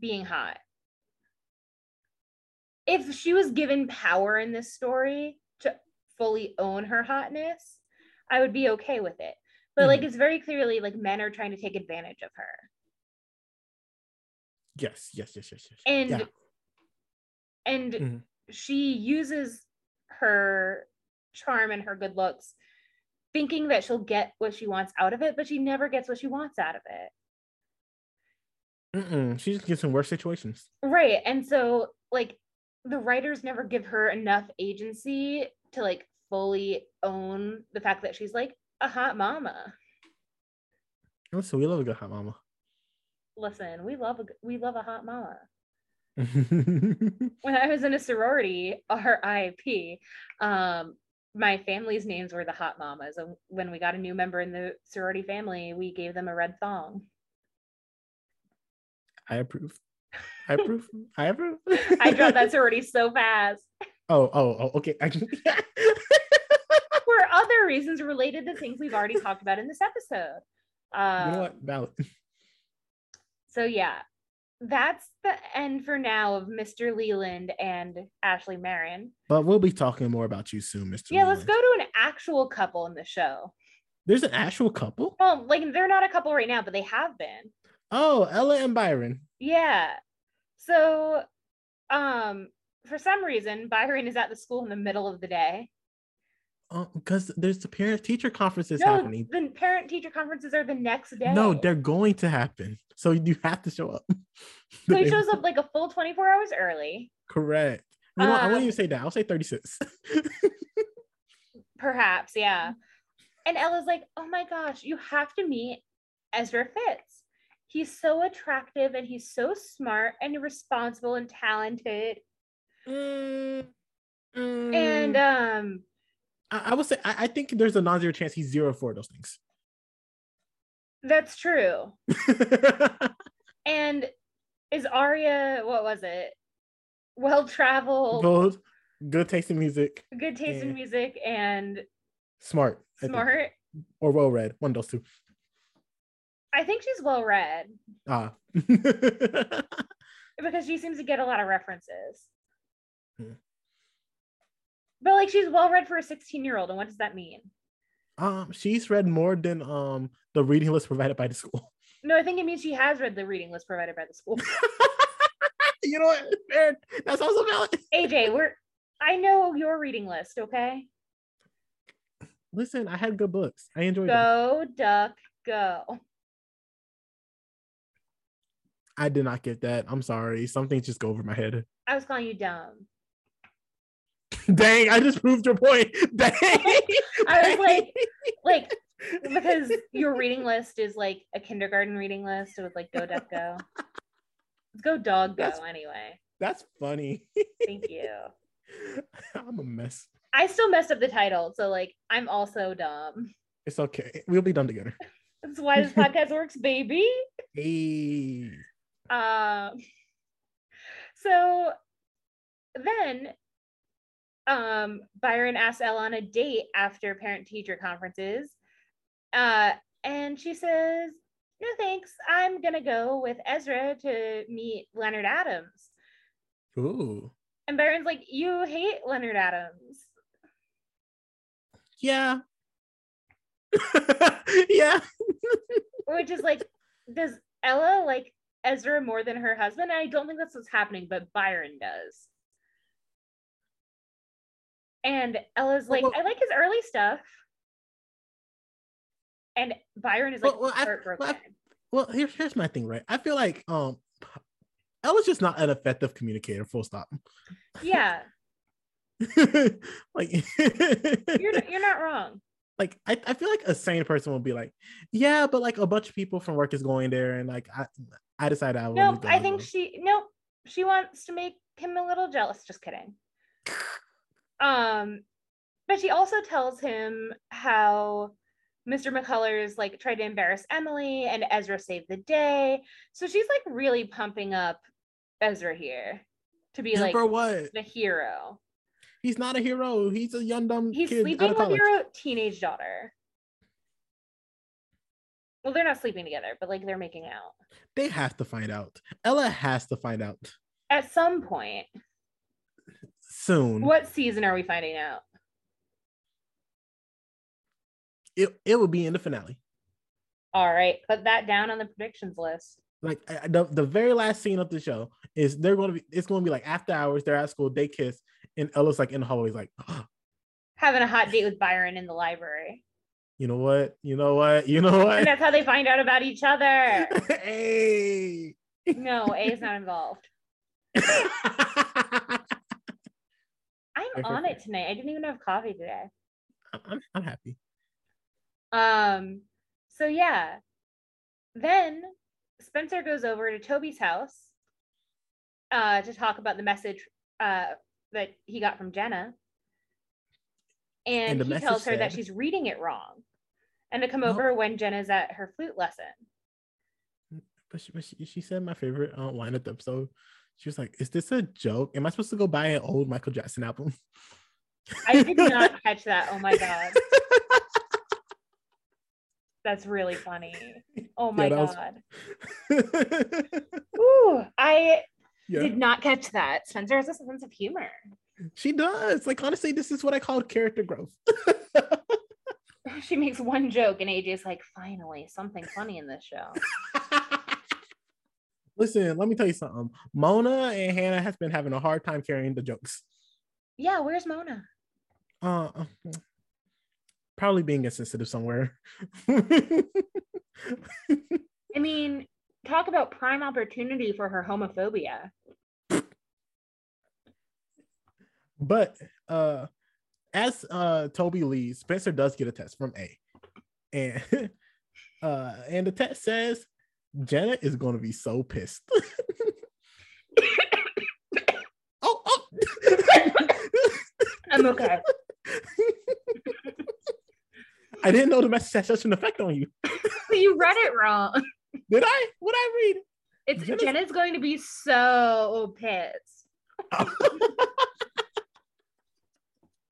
being hot. If she was given power in this story to fully own her hotness, I would be okay with it. But like it's very clearly like men are trying to take advantage of her. yes, yes, yes, yes, yes. And yeah. and Mhm. she uses her charm and her good looks thinking that she'll get what she wants out of it, but she never gets what she wants out of it. Mm-mm. She just gets in worse situations. Right. And so like the writers never give her enough agency to like fully own the fact that she's like a hot mama. Listen, we love a good hot mama. Listen, we love a we love a hot mama. When I was in a sorority, RIP, um, my family's names were the hot mamas. And when we got a new member in the sorority family, we gave them a red thong. I approve. I approve. I approve. I dropped that sorority so fast. Oh, oh, oh, okay. For other reasons related to things we've already talked about in this episode. Um, you know what? Valid. So yeah, that's the end for now of Mr. Leland and Ashley Marin. But we'll be talking more about you soon, Mr. Yeah, let's go to an actual couple in the show. There's an actual couple. Well, like they're not a couple right now, but they have been. Oh, Ella and Byron. Yeah. So, um, for some reason, Byron is at the school in the middle of the day. because there's the parent teacher conferences no, happening. the parent teacher conferences are the next day. No, they're going to happen. So you have to show up. so he shows up like a full 24 hours early. Correct. You know, what? I won't Um, even say that. I'll say 36. Perhaps, yeah. And Ella's like, oh my gosh, you have to meet Ezra Fitz. He's so attractive and he's so smart and responsible and talented. Mm, And mm. um, I, I would say I, I think there's a non-zero chance he's zero for those things. that's true. And is Aria, what was it? Well traveled, good taste in music, good taste in music, and smart, smart. or well read. One of those two. I think she's well read Ah. because she seems to get a lot of references. Hmm. But like she's well read for a 16 year old. And what does that mean? um, she's read more than um the reading list provided by the school. No, I think it means she has read the reading list provided by the school. you know what? Man, that's also valid. AJ, we're I know your reading list, okay? Listen, I had good books. I enjoyed them. Go duck go. I did not get that. I'm sorry. Something just go over my head. I was calling you dumb. Dang, I just proved your point. Dang. I was like, like because your reading list is like a kindergarten reading list. It was like go duck go. Let's go dog go That's- anyway. That's funny. Thank you. I'm a mess. I still messed up the title, so like I'm also dumb. It's okay. We'll be done together. That's why this podcast works, baby. Hey. Um, so then um, Byron asks Elle on a date after parent teacher conferences. Uh, and she says, No thanks. I'm going to go with Ezra to meet Leonard Adams. Ooh. And Byron's like, You hate Leonard Adams. Yeah. yeah. Which is like, does Ella like Ezra more than her husband? And I don't think that's what's happening, but Byron does. And Ella's like, Well, I like his early stuff. And Byron is like Well, heartbroken. well, I- Well, here's here's my thing, right? I feel like um Ella's just not an effective communicator, full stop. yeah, like you're not, you're not wrong. like I, I feel like a sane person will be like, yeah, but like a bunch of people from work is going there, and like I I decided I No, want to I think she nope. She wants to make him a little jealous. Just kidding. Um, but she also tells him how Mr. McCullers like tried to embarrass Emily and Ezra saved the day. So she's like really pumping up Ezra here to be And like for what? the hero. He's not a hero. He's a young dumb He's sleeping with your teenage daughter. Well, they're not sleeping together, but like they're making out. They have to find out. Ella has to find out At some point, soon. what season are we finding out? It it will be in the finale. All right, put that down on the predictions list. like I- the, the very last scene of the show is they're going to be it's going to be like after hours they're at school they kiss and Ella's like in the hallways like Having a hot date with Byron in the library. you know what you know what you know And what that's how they find out about each other. hey No, A is not involved. I'm on it tonight. I didn't even have coffee today. I'm, I'm happy Um, so yeah. Then Spencer goes over to Toby's house uh to talk about the message uh that he got from Jenna. And, And he tells her that she's reading it wrong. And to come No. over when Jenna's at her flute lesson. but she, but she, she said my favorite uh, line of the episode she was like is this a joke am I supposed to go buy an old Michael Jackson album I did not catch that. Oh my god. That's really funny. Oh my was- god. Ooh, I yeah did not catch that. Spencer has a sense of humor. she does like honestly this is what I call character growth She makes one joke and AJ's like, finally, something funny in this show. Listen, let me tell you something. Mona and Hanna has been having a hard time carrying the jokes. Yeah, where's Mona? Uh, probably being insensitive somewhere. I mean, talk about prime opportunity for her homophobia. but uh, as uh Toby leaves, Spencer does get a test from A, and uh, and the test says Jenna is going to be so pissed. oh, oh. I'm okay. I didn't know the message had such an effect on you. you read it wrong. Did I? What I read? It's Jenna's- Jenna's going to be so pissed.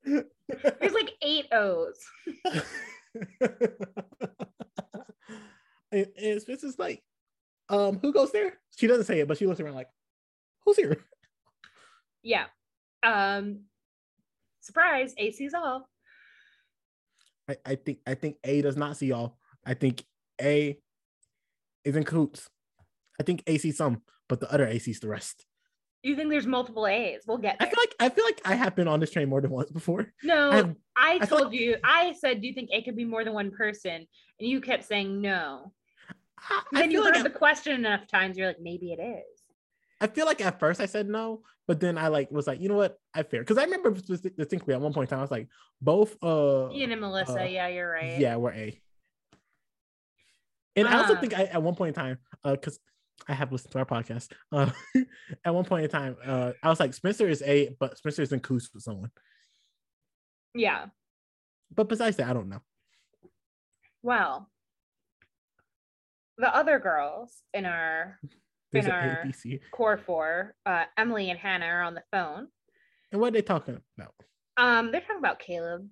There's like eight O's. and, and Spencer's like, um, who goes there? She doesn't say it, but she looks around like, who's here? Yeah. Um surprise, AC's all. I, I think I think A does not see y'all. I think A is in coots. I think AC some, but the other AC's the rest. You think there's multiple A's? We'll get I feel like I feel like I have been on this train more than once before. No, I- I, I feel told you. I said, do you think A could be more than one person? And you kept saying no. I, And I then you heard like the question enough times. You're like, maybe it is. I feel like at first I said no, but then I like was like, you know what, I fear because I remember distinct- distinctly at one point in time I was like, both uh Ian and Melissa. uh, yeah, you're right. yeah we're A. And I also Um, think I, at one point in time, uh, because I have listened to our podcast, uh, at one point in time, uh, I was like, Spencer is A, but Spencer is in coos with someone. Yeah. But besides that, I don't know. Well, the other girls in our There's In our- A, B, C. core four, uh, Emily and Hanna are on the phone. And what are they talking about? Um, they're talking about Caleb.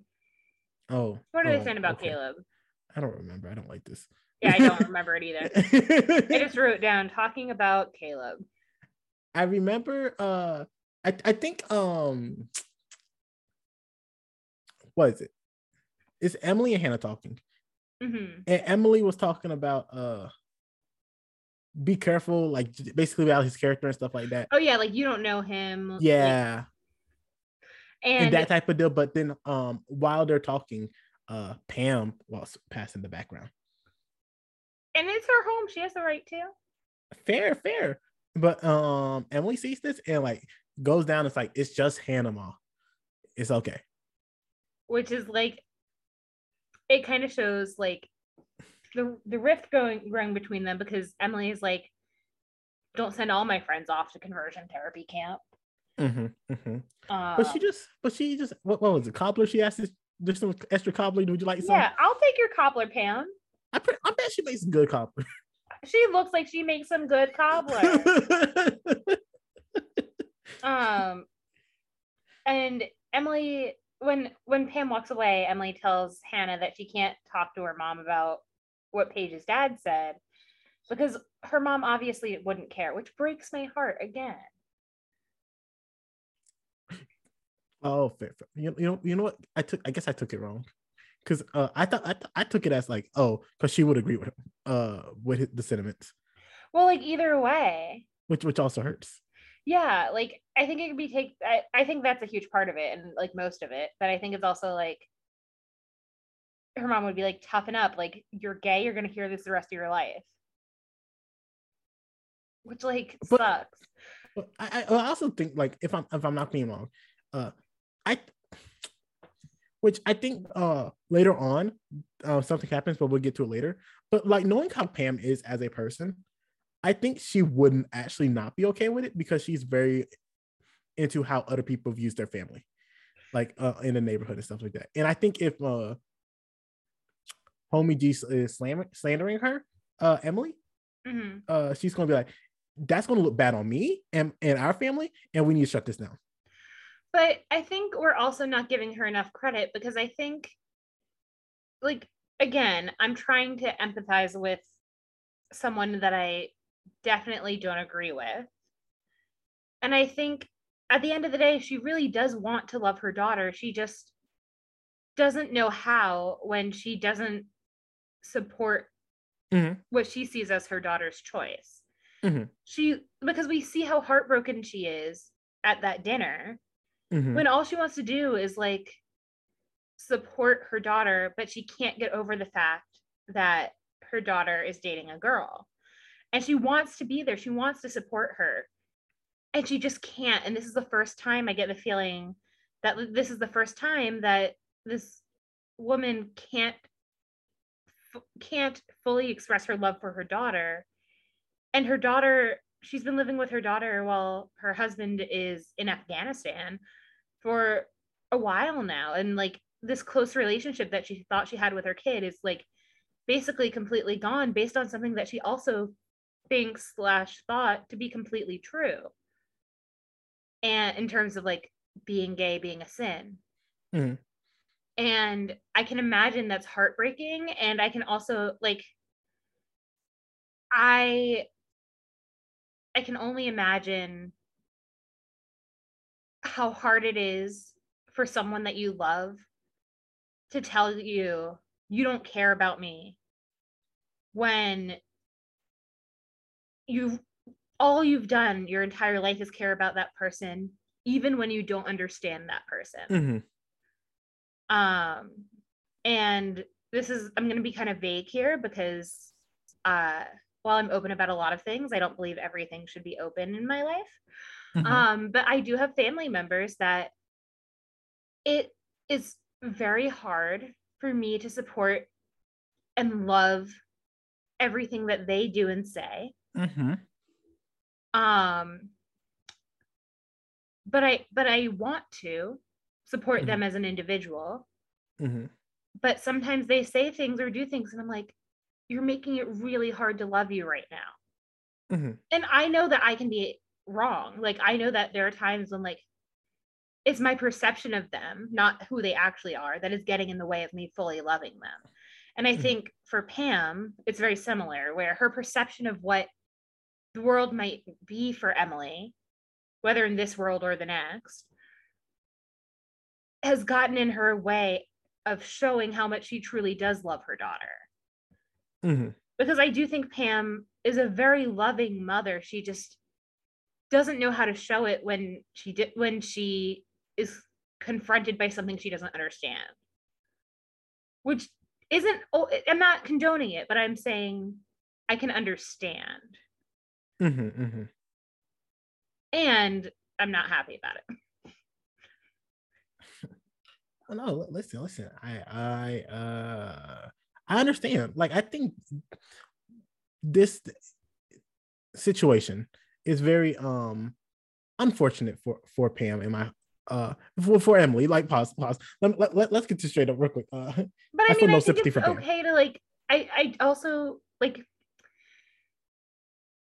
Oh, What are oh, they saying about okay. Caleb? I don't remember. I don't like this. Yeah, I don't remember it either. I I just wrote down talking about Caleb. I remember uh I, I think um what is it? It's Emily and Hanna talking. Hmm And Emily was talking about uh be careful, like basically about his character and stuff like that. Oh yeah, like you don't know him. like- Yeah, and, and that type of deal. But then um while they're talking, uh Pam was passing the background. and it's her home. She has the right to. Fair, fair. But um Emily sees this and like goes down. It's like it's just Hanna Ma. It's okay. which is like it kind of shows like the the rift going growing between them because Emily is like don't send all my friends off to conversion therapy camp. hmm hmm Uh, But she just, but she just, what, what was it? Cobbler? She asked this, just some extra cobbler. Would you like some? yeah, I'll take your cobbler, Pam. I, pre- I bet she makes some good cobbler. She looks like she makes some good cobbler. um, and Emily, when when Pam walks away, Emily tells Hanna that she can't talk to her mom about what Paige's dad said because her mom obviously wouldn't care, which breaks my heart again. oh, fair, fair. You, you know, you know what? I took, I guess I took it wrong. Cause uh, I thought I, th- I took it as like oh, cause she would agree with him, uh with his- the sentiments, Well, like either way, which which also hurts. Yeah, like I think it could be take. I, I think that's a huge part of it, and like most of it. But I think it's also like her mom would be like, toughen up, like you're gay, you're gonna hear this the rest of your life, which like But- sucks. But I, I also think like if I'm if I'm not being wrong, uh, I, which I think uh later on, uh something happens, but we'll get to it later. But like knowing how Pam is as a person, I think she wouldn't actually not be okay with it because she's very into how other people views their family, like uh in the neighborhood and stuff like that. And I think if uh homie G is slandering slandering her, uh Emily, hmm uh she's gonna be like that's gonna look bad on me and, and our family and we need to shut this down But I think we're also not giving her enough credit because I think, like, again, I'm trying to empathize with someone that I definitely don't agree with. And I think at the end of the day, she really does want to love her daughter. She just doesn't know how when she doesn't support Mhm. what she sees as her daughter's choice. Mhm. She, because we see how heartbroken she is at that dinner Mhm. when all she wants to do is like support her daughter, but she can't get over the fact that her daughter is dating a girl. And she wants to be there. She wants to support her. And she just can't. And this is the first time I get the feeling that this is the first time that this woman can't f- can't fully express her love for her daughter. And her daughter, she's been living with her daughter while her husband is in Afghanistan for a while now and like this close relationship that she thought she had with her kid is like basically completely gone based on something that she also thinks slash thought to be completely true. And in terms of like being gay being a sin. Mhm. and i can imagine that's heartbreaking. And i can also like i i can only imagine how hard it is for someone that you love to tell you you don't care about me when you all you've done your entire life is care about that person even when you don't understand that person Mhm. um and this is i'm going to be kind of vague here because uh while i'm open about a lot of things i don't believe everything should be open in my life Mhm. um but i do have family members that it is very hard for me to support and love everything that they do and say Mhm. um but i but i want to support them as an individual Mhm. but sometimes they say things or do things and i'm like you're making it really hard to love you right now Mhm. and i know that i can be wrong like i know that there are times when like it's my perception of them not who they actually are that is getting in the way of me fully loving them and i Mhm. think for pam it's very similar where her perception of what the world might be for emily whether in this world or the next has gotten in her way of showing how much she truly does love her daughter Mhm. because I do think Pam is a very loving mother. She just doesn't know how to show it when she did when she is confronted by something she doesn't understand. Which isn't oh, I'm not condoning it, but I'm saying I can understand. Mhm. mm-hmm. And I'm not happy about it. Oh, no, listen, listen. I I uh I understand. Like I think this situation is very um unfortunate for for Pam and my uh for, for Emily. Like pause, pause. Let, let, let, us get this straight up real quick. Uh But I, I feel mean, no I think it's Pam. okay to like. I I also like.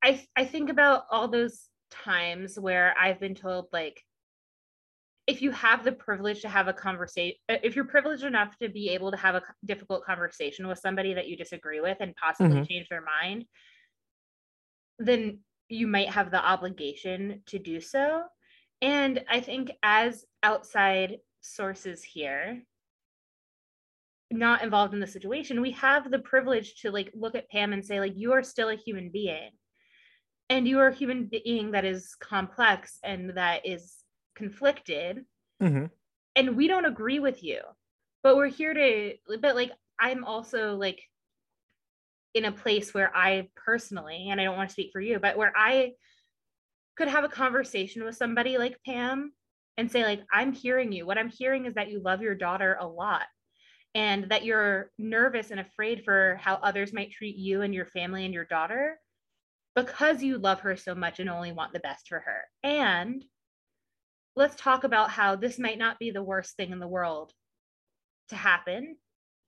I I think about all those times where I've been told like, if you have the privilege to have a conversation, if you're privileged enough to be able to have a difficult conversation with somebody that you disagree with and possibly Mhm. change their mind, then you might have the obligation to do so. And I think as outside sources here, not involved in the situation, we have the privilege to like look at Pam and say, like, you are still a human being. And you are a human being that is complex and that is conflicted. Mhm. And we don't agree with you. But we're here to but like I'm also like in a place where I personally, and I don't want to speak for you, but where I could have a conversation with somebody like Pam and say, like, I'm hearing you. What I'm hearing is that you love your daughter a lot and that you're nervous and afraid for how others might treat you and your family and your daughter because you love her so much and only want the best for her. And let's talk about how this might not be the worst thing in the world to happen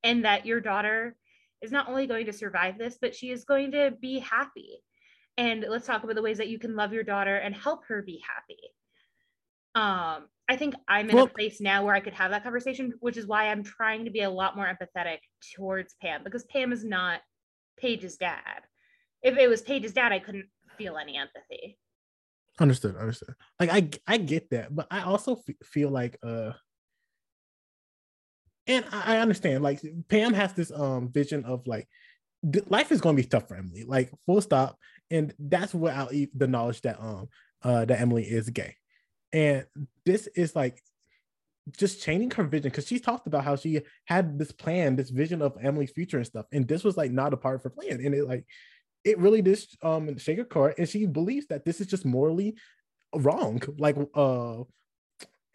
and that your daughter is not only going to survive this, but she is going to be happy. And let's talk about the ways that you can love your daughter and help her be happy. Um, I think I'm in Well- a place now where I could have that conversation, which is why I'm trying to be a lot more empathetic towards Pam because Pam is not Paige's dad. If it was Paige's dad, I couldn't feel any empathy. Understood, understood. Like I I get that, but I also f- feel like uh and I I understand like Pam has this um vision of like life is going to be tough for Emily, like full stop, and that's without the knowledge that um uh that Emily is gay, and this is like just changing her vision because she's talked about how she had this plan, this vision of Emily's future and stuff, and this was like not a part of her plan, and it like it really did um shake her core, and she believes that this is just morally wrong, like uh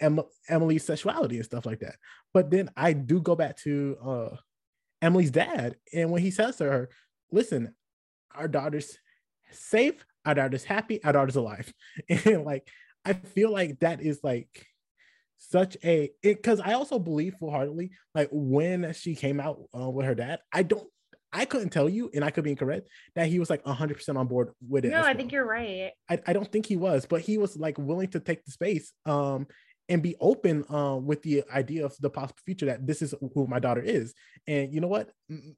Em- Emily's sexuality and stuff like that. But then I do go back to uh Emily's dad, and when he says to her, "Listen, our daughter's safe, our daughter's happy, our daughter's alive," and like I feel like that is like such a because I also believe full heartedly like when she came out uh, with her dad, I don't. I couldn't tell you, and I could be incorrect, that he was like 100% on board with it. No, I well. think you're right. I, I don't think he was, but he was like willing to take the space um and be open uh, with the idea of the possible future that this is who my daughter is. And you know what? Mm,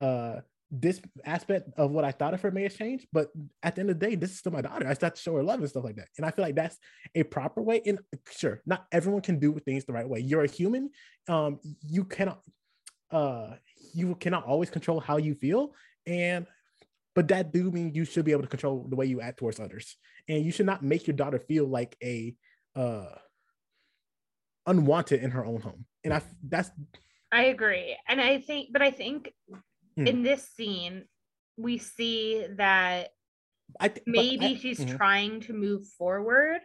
Uh this aspect of what I thought of her may have changed, but at the end of the day, this is still my daughter. I still have to show her love and stuff like that. And I feel like that's a proper way. And sure, not everyone can do things the right way. You're a human. Um, you cannot uh you cannot always control how you feel. And but that do mean you should be able to control the way you act towards others, and you should not make your daughter feel like a uh unwanted in her own home. And I that's I agree. And I think but I think Hmm. in this scene we see that I th- maybe I- she's mhm. trying to move forward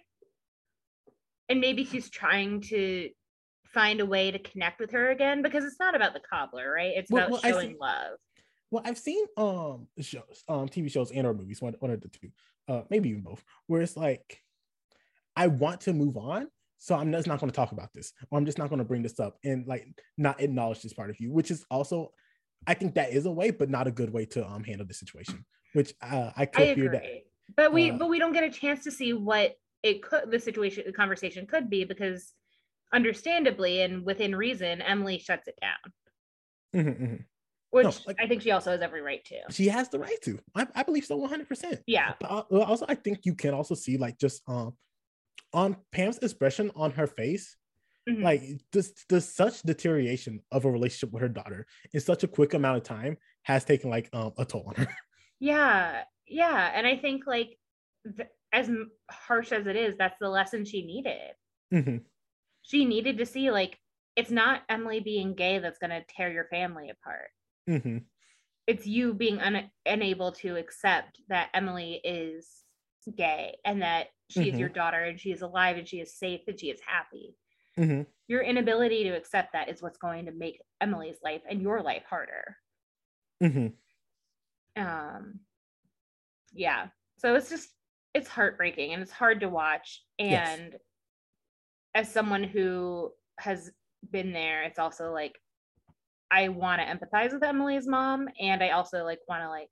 and maybe she's trying to find a way to connect with her again because it's not about the cobbler right it's Well- about well, showing see- love Well, I've seen um shows, um TV shows and or movies, one one of the two, uh maybe even both, where it's like I want to move on, so I'm just not going to talk about this, or I'm just not going to bring this up and like not acknowledge this part of you, which is also, I think that is a way, but not a good way to um handle the situation. Which uh, I i could agree that. but we uh, but we don't get a chance to see what it could the situation the conversation could be because understandably and within reason emily shuts it down Mhm, mhm. which like- i think she also has every right to She has the right to. I, I believe so, 100. percent yeah But also, I think you can also see like just um on Pam's expression on her face, Mhm. like this the such deterioration of a relationship with her daughter in such a quick amount of time has taken like um a toll on her. Yeah, yeah, and I think like th- as harsh as it is, that's the lesson she needed. She needed to see like it's not Emily being gay that's going to tear your family apart. Mhm. It's you being un- unable to accept that Emily is gay and that she is your daughter and she is alive and she is safe and she is happy. Mhm. Your inability to accept that is what's going to make Emily's life and your life harder. Mhm. um yeah so it's just it's heartbreaking and it's hard to watch Yes. As someone who has been there it's also like i want to empathize with emily's mom and i also like want to like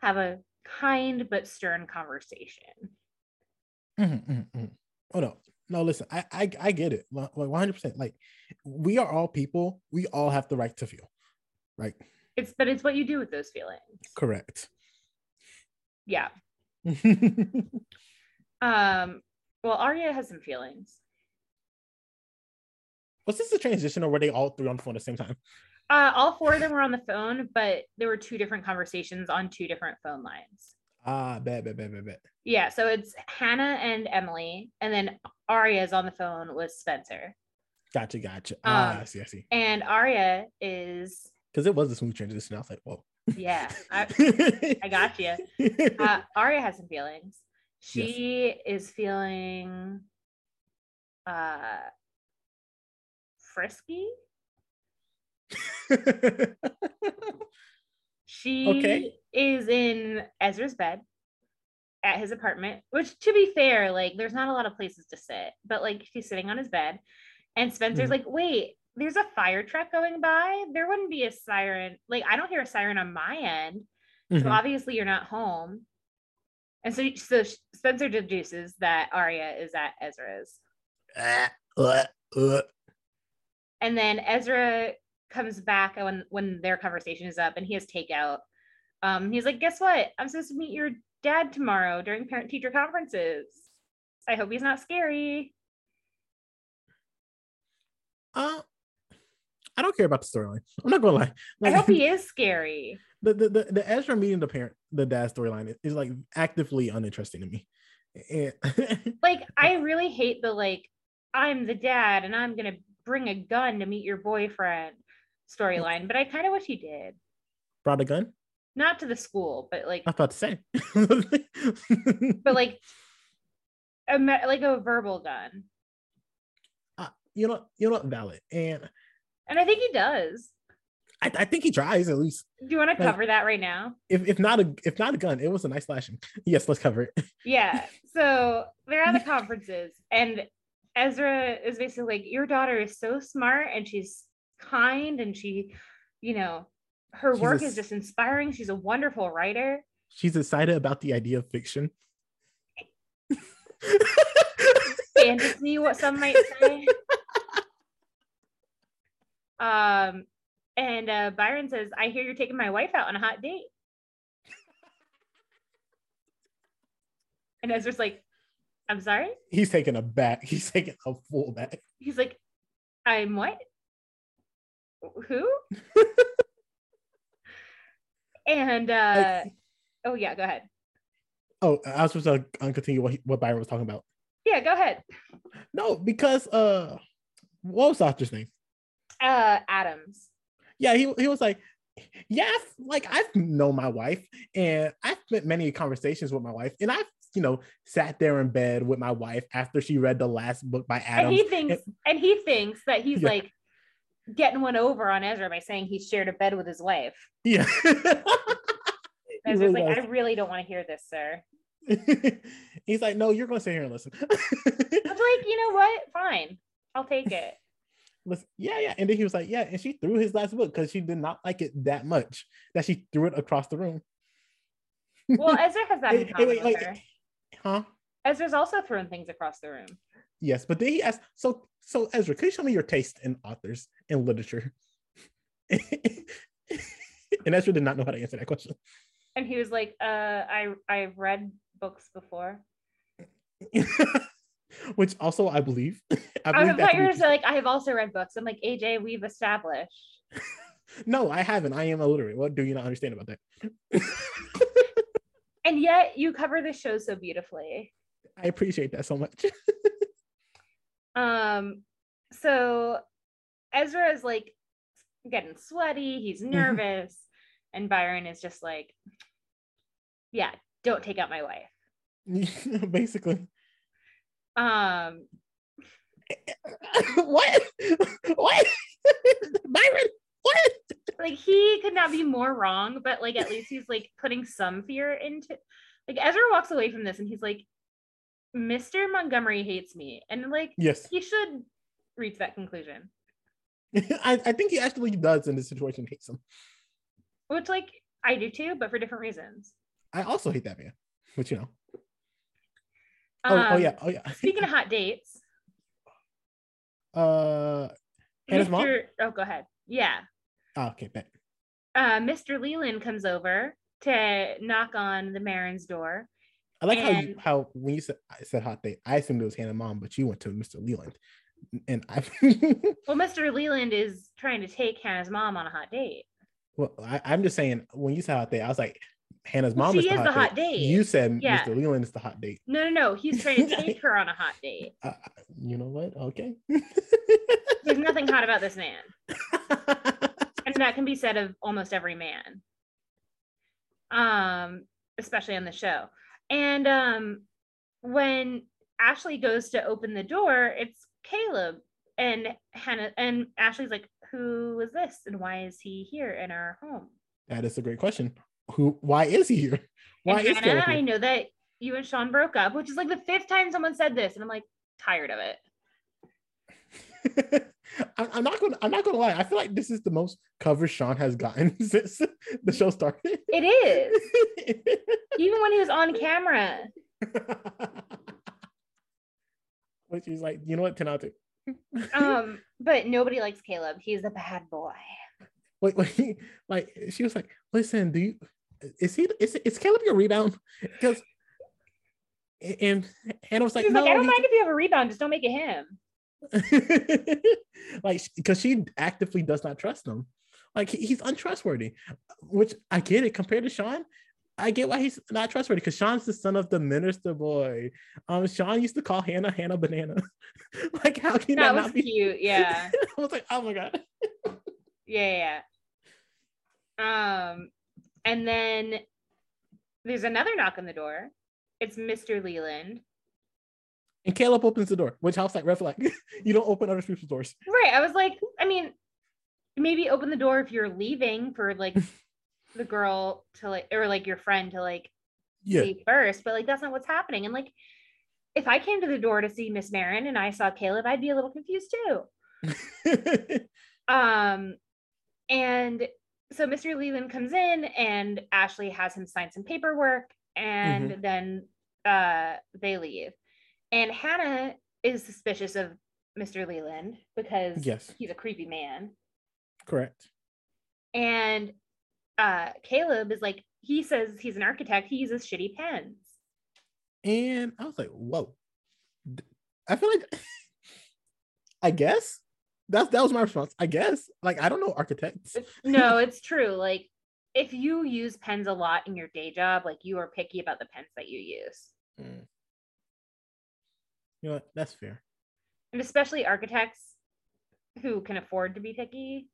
have a kind but stern conversation Mhm, mhm, mhm. Oh no, no. Listen, I I, I get it. Like one hundred percent. Like we are all people. We all have the right to feel. Right. it's but it's what you do with those feelings Correct. yeah um well Aria has some feelings Was this a transition, or were they all three on the phone at the same time? uh all four of them were on the phone but there were two different conversations on two different phone lines Ah, bad, bad, bad, bad, bad. Yeah, so it's Hanna and Emily, and then Aria is on the phone with Spencer. Gotcha, gotcha. ah, Um, I see, I see. And Aria is, Because it was a smooth transition. I was like, whoa. yeah, I, I got you. Uh, Aria has some feelings. She is feeling uh frisky. She Okay. is in Ezra's bed at his apartment, which to be fair, like there's not a lot of places to sit, but like she's sitting on his bed. And Spencer's Mhm. like, wait, there's a fire truck going by. There wouldn't be a siren. Like, I don't hear a siren on my end. So Mhm. obviously you're not home. And so, so Spencer deduces that Aria is at Ezra's. Ah, uh, uh. And then Ezra comes back when when their conversation is up and he has takeout. Um, he's like, guess what? I'm supposed to meet your dad tomorrow during parent teacher conferences. I hope he's not scary. Uh, I don't care about the storyline. I'm not gonna lie. I hope he is scary. the, the, the, the Ezra meeting the parent, the dad storyline is, is like actively uninteresting to me. And Like, I really hate the like, I'm the dad and I'm gonna bring a gun to meet your boyfriend storyline, but I kind of wish he did. brought a gun. Not to the school, but like I was about to say. but like a like a verbal gun. Uh, you know, you know, valid. And And I think he does. I, I think he tries at least. Do you want to Like- cover that right now? If if not a if not a gun, it was a nice slashing. Yes, let's cover it. Yeah. So they're at the conferences, and Ezra is basically like, Your daughter is so smart and she's kind, and she, you know, her She's work a is just inspiring. She's a wonderful writer. She's excited about the idea of fiction. Fantasy, what some might say. Um, and uh, Byron says, I hear you're taking my wife out on a hot date. And Ezra's like, I'm sorry? He's taking a back. He's taking a full back. He's like, I'm what? Who? and uh Like, Oh yeah, go ahead. Oh, I was supposed to uh, continue what he, what Byron was talking about. Yeah, go ahead. No, because uh, what was the doctor's name? Uh, Adams. Yeah, he he was like, yes, like I've known my wife, and I've spent many conversations with my wife, and I've you know sat there in bed with my wife after she read the last book by Adam. And he thinks, and he thinks that he's Yeah. like getting one over on Ezra by saying he shared a bed with his wife. yeah. Ezra's really like, does. I really don't want to hear this, sir. He's like, no, you're gonna sit here and listen. I was like, you know what? Fine, I'll take it. listen. Yeah, yeah. And then he was like, yeah, and she threw his last book because she did not like it that much that she threw it across the room. Well, Ezra has that in Hey, common wait, with wait, her. Huh? Ezra's also throwing things across the room. Yes, but then he asked, so so Ezra, could you show me your taste in authors and literature? and Ezra did not know how to answer that question. And he was like, uh, I I've read books before. Which also I believe. I, believe I thought you were like, I have also read books. I'm like AJ, we've established. no, I haven't. I am illiterate. What do you not understand about that? And yet you cover the show so beautifully. I appreciate that so much. Um, so Ezra is like getting sweaty, he's Mm-hmm. nervous, and Byron is just like, Yeah, don't take out my wife. Basically. Um, what? what? Byron? Like he could not be more wrong, but like at least he's like putting some fear into like Ezra walks away from this and he's like, Mr. Montgomery hates me. And like Yes. he should reach that conclusion. I, I think he actually does in this situation hates him. Which like I do too, but for different reasons. I also hate that man. But you know. Oh, oh Um, yeah. Oh yeah. Speaking of hot dates, Uh? Mr. Oh, go ahead. Yeah. Oh, okay, bet. Uh, Mr. Leland comes over to knock on the Marin's door. I like how you, how when you said I said hot date, I assumed it was Hanna mom, but you went to Mr. Leland. And I Well, Mr. Leland is trying to take Hanna's mom on a hot date. well, I, I'm just saying when you said hot date, I was like, Hanna's Well, mom she is the, is hot, the hot date. date. You said Yeah. Mr. Leland is the hot date. No, no, no. He's trying to take her on a hot date. Uh, you know what? Okay. There's nothing hot about this man. And that can be said of almost every man. Um, especially on the show. And um when Ashley goes to open the door, it's Caleb and Hanna and Ashley's like, Who is this? And why is he here in our home? that is a great question. Who? Why is he here? Why and is Hanna, I know that you and Sean broke up, which is like the fifth time someone said this, and I'm like tired of it. I- I'm not gonna. I'm not gonna lie. I feel like this is the most coverage Sean has gotten since the show started. It is. Even when he was on camera. Which is like, you know what? Ten out of ten. Um, but nobody likes Caleb. He's a bad boy. Wait, wait. Like she was like, listen, do you? Is he? Is is Caleb your rebound? Because. And Hanna was like, no, like, I don't mind if you have a rebound, just don't make it him. like because she actively does not trust him like he's untrustworthy which i get it compared to sean i get why he's not trustworthy because sean's the son of the minister boy um sean used to call hanna hanna banana like how can That that, was not be cute. Yeah. i was like oh my god Yeah, yeah. Um, and then there's another knock on the door. It's Mr. Leland. And caleb opens the door which i was like red flag you don't open other people's doors Right. I was like, I mean, maybe open the door if you're leaving for like the girl to like, or like your friend to like yeah leave first, but like that's not what's happening. And like, if I came to the door to see Miss Marin and I saw Caleb, I'd be a little confused too. Um, and so Mr. Leland comes in and Ashley has him sign some paperwork and then uh they leave. And Hanna is suspicious of Mr. Leland because yes he's a creepy man. correct And uh Caleb is like, he says he's an architect, he uses shitty pens. and i was like whoa I feel like i guess that's that was my response i guess like i don't know architects No, it's true. Like if you use pens a lot in your day job, like you are picky about the pens that you use. Mm. You know what? That's fair. And especially architects who can afford to be picky.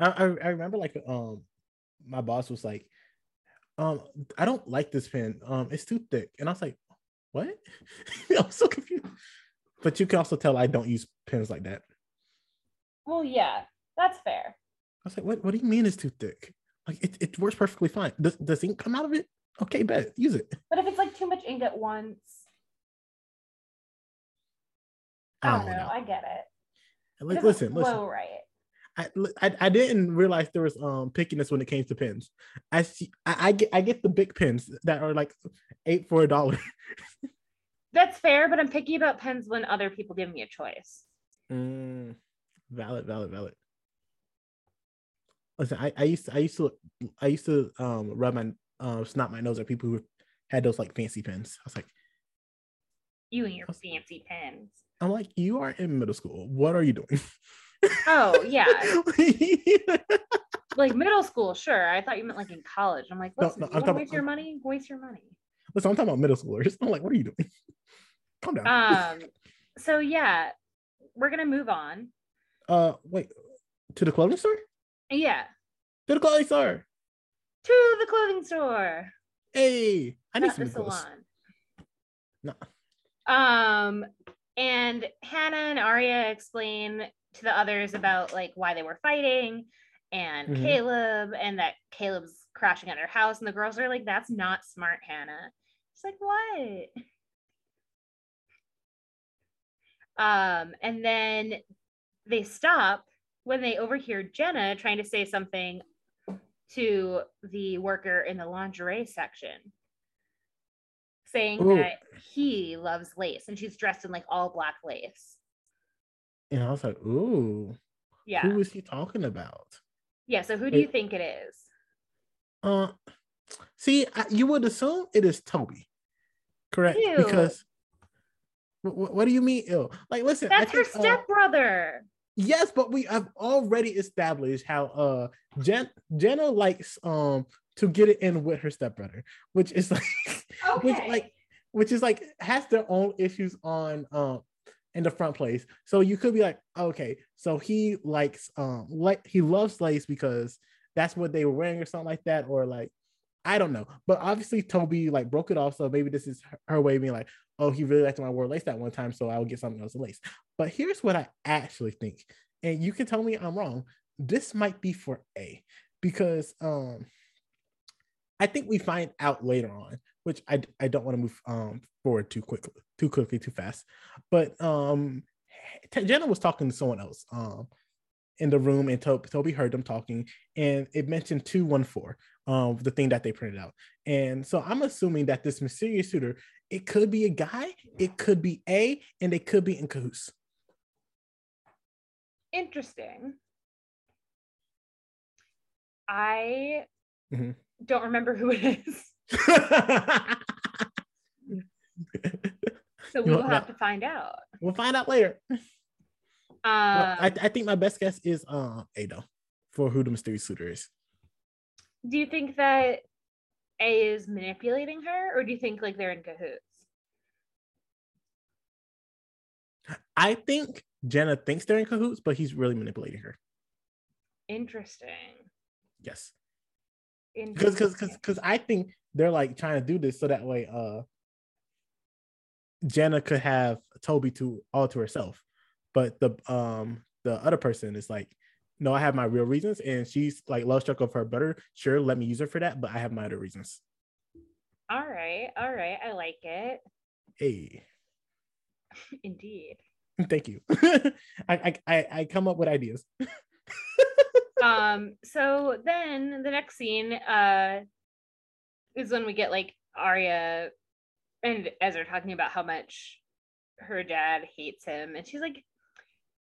I, I, I remember like um my boss was like, um, I don't like this pen. Um, it's too thick. And I was like, what? I was so confused. But you can also tell I don't use pens like that. Well, yeah, that's fair. I was like, what, what do you mean it's too thick? Like it, it works perfectly fine. Does, does ink come out of it? Okay, bet. Use it. But if it's like too much ink at once, I don't, know. I get it. Like, listen, listen. right. I, I, I didn't realize there was um pickiness when it came to pins. I see I, I get I get the big pins that are like eight for a dollar. That's fair, but I'm picky about pins when other people give me a choice. Mm, valid, valid, valid. Listen, I, I used to I used to I used to um rub my uh snot my nose at people who had those like fancy pins. I was like, You and your fancy pens. I'm like, you are in middle school. What are you doing? Oh yeah. like middle school, sure. I thought you meant like in college. I'm like, No, listen, no, you I'm want to talking- waste your money? Waste your money. Listen, I'm talking about middle schoolers. I'm like, what are you doing? Calm down. Um, so yeah, we're gonna move on. Uh, wait, to the clothing store? Yeah, To the clothing store. to the clothing store. Hey, I need not some the salon. No. Um, and Hanna and Aria explain to the others about like why they were fighting and Mhm. Caleb and that Caleb's crashing at her house. And the girls are like, that's not smart, Hanna. She's like, what? Um, and then they stop when they overhear Jenna trying to say something to the worker in the lingerie section, saying Ooh. that he loves lace and she's dressed in like all black lace. And I was like, ooh, Yeah. who is he talking about? Yeah. So who do you think it is? Uh, see, I, you would assume it is Toby, correct? Ew. Because what, what do you mean ill? Like, listen, That's her uh, stepbrother. yes, but we have already established how uh Jen Jenna likes um to get it in with her stepbrother, which is like which like which is like has their own issues on um in the front place. So you could be like, okay, so he likes um like he loves lace because that's what they were wearing or something like that, or like I don't know. But obviously Toby like broke it off, so maybe this is her- way of being like, oh, he really liked my wore lace that one time, so I will get something else in lace. But here's what I actually think, and you can tell me I'm wrong. This might be for A because um I think we find out later on, which I, I don't want to move um forward too quickly, too quickly, too fast. But um Jenna was talking to someone else um in the room, and to- Toby heard them talking, and it mentioned two one four, um the thing that they printed out, and so I'm assuming that this mysterious suitor, it could be a guy, it could be A, and they could be in cahoots. Interesting. I Mhm. don't remember who it is. So we You know, will have to find out. we'll find out later. Um, Well, I, I think my best guess is uh Ado for who the mysterious suitor is. do you think that A is manipulating her, or do you think like they're in cahoots? I think Jenna thinks they're in cahoots, but he's really manipulating her. Interesting. Yes. Because because because I think they're like trying to do this so that way uh Jenna could have Toby to all to herself. But the um the other person is like, no, I have my real reasons, and she's like love struck of her brother. Sure, let me use her for that, but I have my other reasons. All right, all right, I like it. Hey, Indeed. thank you. I, I I I come up with ideas. um so then the next scene uh is when we get like Aria and Ezra talking about how much her dad hates him and she's like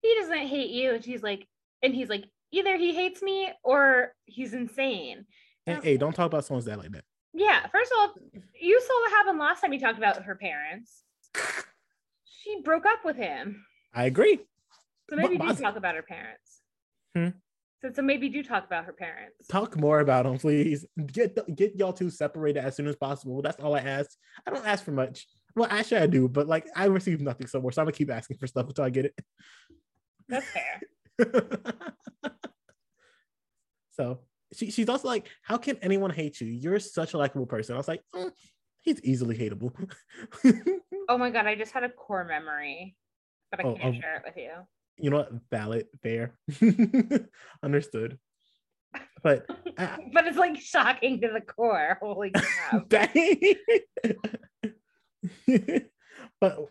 he doesn't hate you and she's like and he's like either he hates me or he's insane Hey, hey, don't talk about someone's dad like that. yeah first of all you saw what happened last time you talked about her parents she broke up with him I agree. so maybe But- do talk about her parents Hmm? So, so maybe do talk about her parents. Talk more about them, please. Get get y'all two separated as soon as possible. That's all I ask. I don't ask for much. Well, actually, I do, but like I receive nothing somewhere, so I'm gonna keep asking for stuff until I get it. That's fair. so she, she's also like, How can anyone hate you? You're such a likable person. I was like, "Mm, He's easily hateable. Oh my god, I just had a core memory, but I Oh, can't um, share it with you. You know what? Valid, fair. Understood. But uh, But it's like shocking to the core. Holy crap. but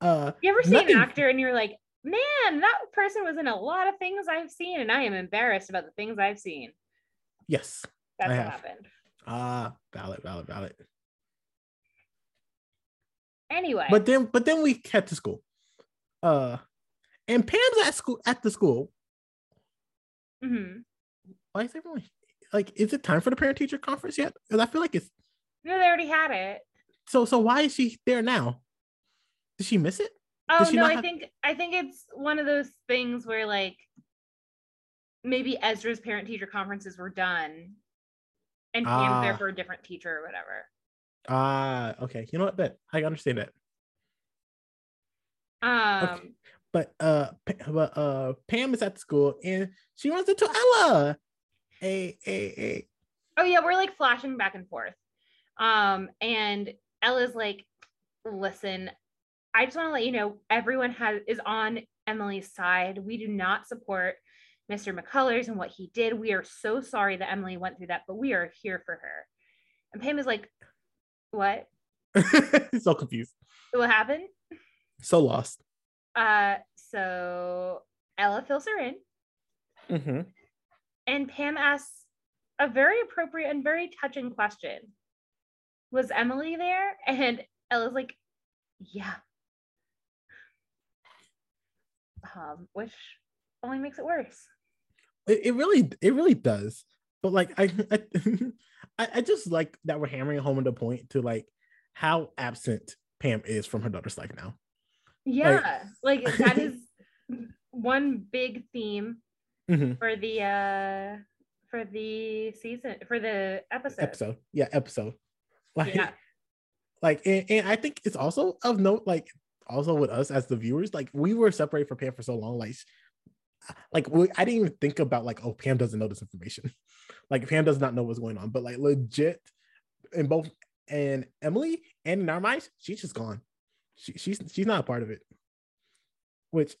uh You ever see Nothing- an actor and you're like, man, that person was in a lot of things I've seen, and I am embarrassed about the things I've seen. yes. That's I what have. happened. Ah, valid, valid, valid. Anyway, But then but then we kept to school. Uh and Pam's at school at the school. Mm-hmm. Why is everyone like is it time for the parent teacher conference yet? Because I feel like it's no, they already had it. so so why is she there now? Did she miss it? Oh no, I have- think I think it's one of those things where like maybe Ezra's parent teacher conferences were done and Pam's there Ah. for a different teacher or whatever. Ah, okay. You know what? Bet I understand that. Um But uh, but uh, Pam is at the school and she runs into Ella. A a a. oh yeah, we're like flashing back and forth. Um and Ella's like, listen, I just want to let you know everyone has is on Emily's side. We do not support Mr. McCullers and what he did. We are so sorry that Emily went through that, but we are here for her. And Pam is like, what? so confused, What happened? so lost. Uh, so Ella fills her in, Mm-hmm. and Pam asks a very appropriate and very touching question. Was Emily there? And Ella's like, yeah. Um, which only makes it worse. It, it really it really does. But like I I, I I just like that we're hammering home the point to like how absent Pam is from her daughter's life now. Yeah, like, that is one big theme Mhm. for the uh for the season for the episode. Episode, yeah, episode. Like, Yeah. like, and, and I think it's also of note, like, also with us as the viewers, like, we were separated from Pam for so long, like, like we, I didn't even think about like, oh, Pam doesn't know this information, like, Pam does not know what's going on, but like, legit, in both and Emily and in our minds, she's just gone. She, she's she's not a part of it, which,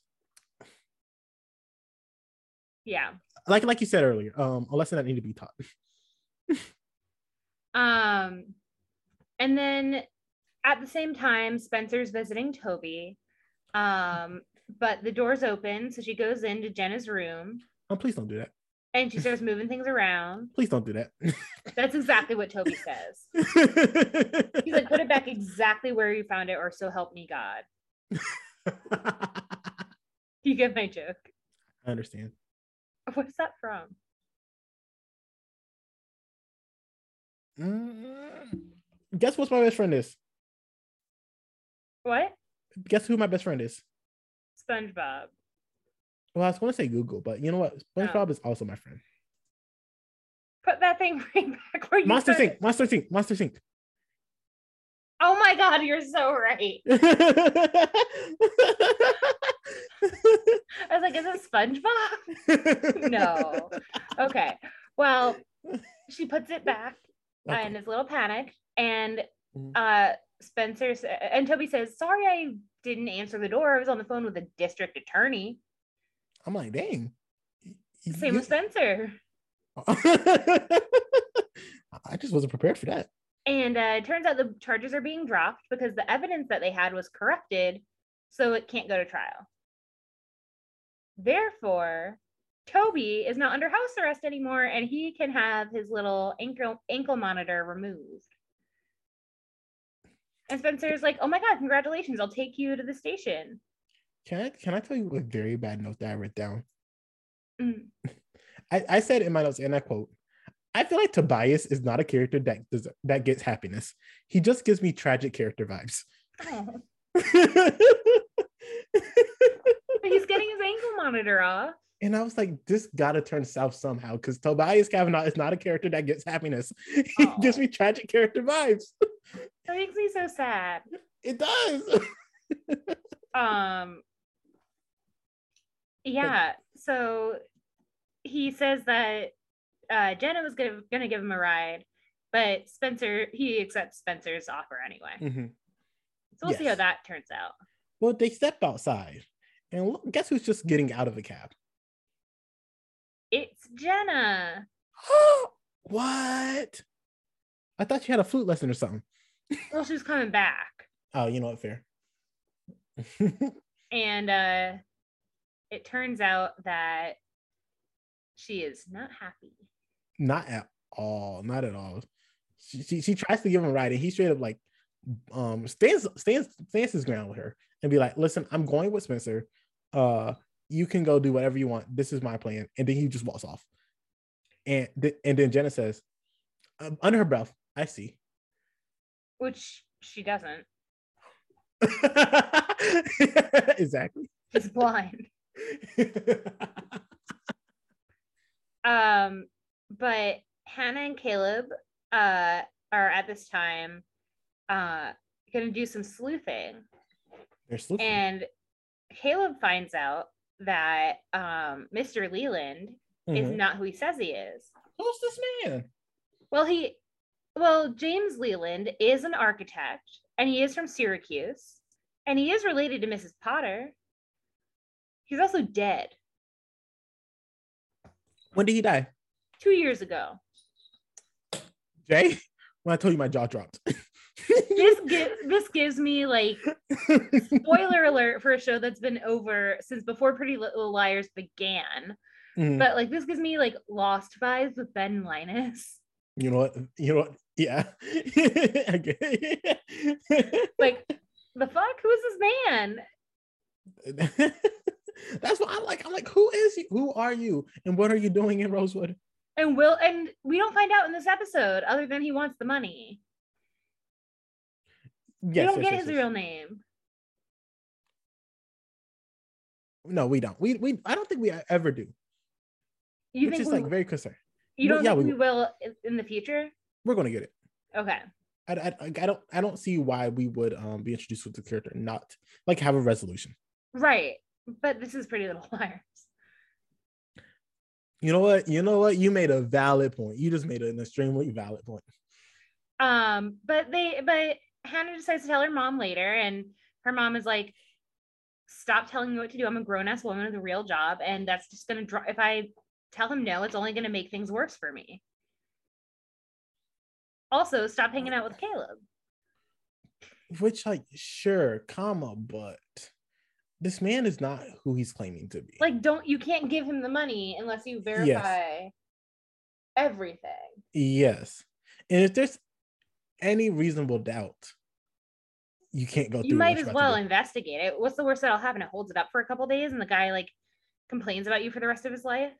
Yeah. like, like you said earlier, um, a lesson that need to be taught. Um, and then at the same time, Spencer's visiting Toby. Um, but the door's open, so she goes into Jenna's room Oh, please don't do that. And she starts moving things around. Please don't do that. That's exactly what Toby says. He's like, put it back exactly where you found it, or so help me God. You get my joke. I understand. What's that from? Mm, Guess what's my best friend is? What? Guess who my best friend is? SpongeBob. Well, I was going to say Google, but you know what? SpongeBob is also my friend. Put that thing right back where you Monster put. Inc. Monster Inc. Monster Inc. Oh my god, you're so right. I was like, is it SpongeBob? no. Okay. Well, she puts it back Okay. and is a little panicked. And uh Spencer sa- and Toby says, Sorry, I didn't answer the door. I was on the phone with the district attorney. I'm like, dang. Same You- with Spencer. I just wasn't prepared for that. And uh, it turns out the charges are being dropped because the evidence that they had was corrupted, so it can't go to trial. Therefore, Toby is not under house arrest anymore, and he can have his little ankle ankle monitor removed. And Spencer's like, "Oh my god, congratulations! I'll take you to the station." Can I can I tell you a very bad note that I wrote down? Mm. I, I said in my notes, and I quote, I feel like Tobias is not a character that does that gets happiness. He just gives me tragic character vibes. Oh, he's getting his ankle monitor off. And I was like, this gotta turn south somehow because Tobias Cavanaugh is not a character that gets happiness. He gives me tragic character vibes. That makes me so sad. It does. Um yeah, so he says that uh Jenna was gonna gonna give him a ride, but Spencer he accepts Spencer's offer anyway. Mhm. So we'll see how that turns out. Well, they step outside, and look, guess who's just getting out of the cab? It's Jenna. what? I thought you had a flute lesson or something. Well, she's coming back. Oh, you know what? Fair. And uh it turns out that she is not happy. not at all. Not at all. She, she, she tries to give him a ride, and he straight up like um stands stands stands his ground with her and be like, "Listen, I'm going with Spencer. Uh, you can go do whatever you want. This is my plan." And then he just walks off. And th- and then Jenna says, um, under her breath, "I see." Which she doesn't. exactly. She's blind. Um, but Hanna and Caleb uh are at this time uh gonna do some sleuthing. They're sleuthing. And Caleb finds out that um Mr. Leland is Mhm. not who he says he is. Who's this man? Well, he well, James Leland is an architect and he is from Syracuse and he is related to Mrs. Potter. He's also dead When did he die? two years ago. Jay? When I told you my jaw dropped. This gives this gives me like spoiler alert for a show that's been over since before Pretty Little Liars began. Mhm. But like this gives me like lost vibes with Ben Linus. You know what? You know what? Yeah. Like the fuck? Who is this man? That's what I'm like. I'm like, who is you? Who are you? And what are you doing in Rosewood? And Will and we don't find out in this episode other than he wants the money. Yes, we don't yes, get yes, his yes. real name. No, we don't. We we I don't think we ever do. You which think is we, like very concerned. you don't yeah, think we we, will in- the future? We're gonna get it. Okay. I, I, I don't I don't see why we would um be introduced with the character and not like have a resolution. Right. But this is Pretty Little Liars. You know what? You know what? You made a valid point. You just made an extremely valid point. Um, but they but Hanna decides to tell her mom later, and her mom is like, "Stop telling me what to do. I'm a grown ass woman with a real job, and that's just gonna draw. If I tell him no, it's only gonna make things worse for me." Also, stop hanging out with Caleb. Which like sure, comma, but this man is not who he's claiming to be. Like, don't you can't give him the money unless you verify everything. yes. And if there's any reasonable doubt, you can't go through. You might as well investigate it. What's the worst that'll happen? It holds it up for a couple days, and the guy like complains about you for the rest of his life.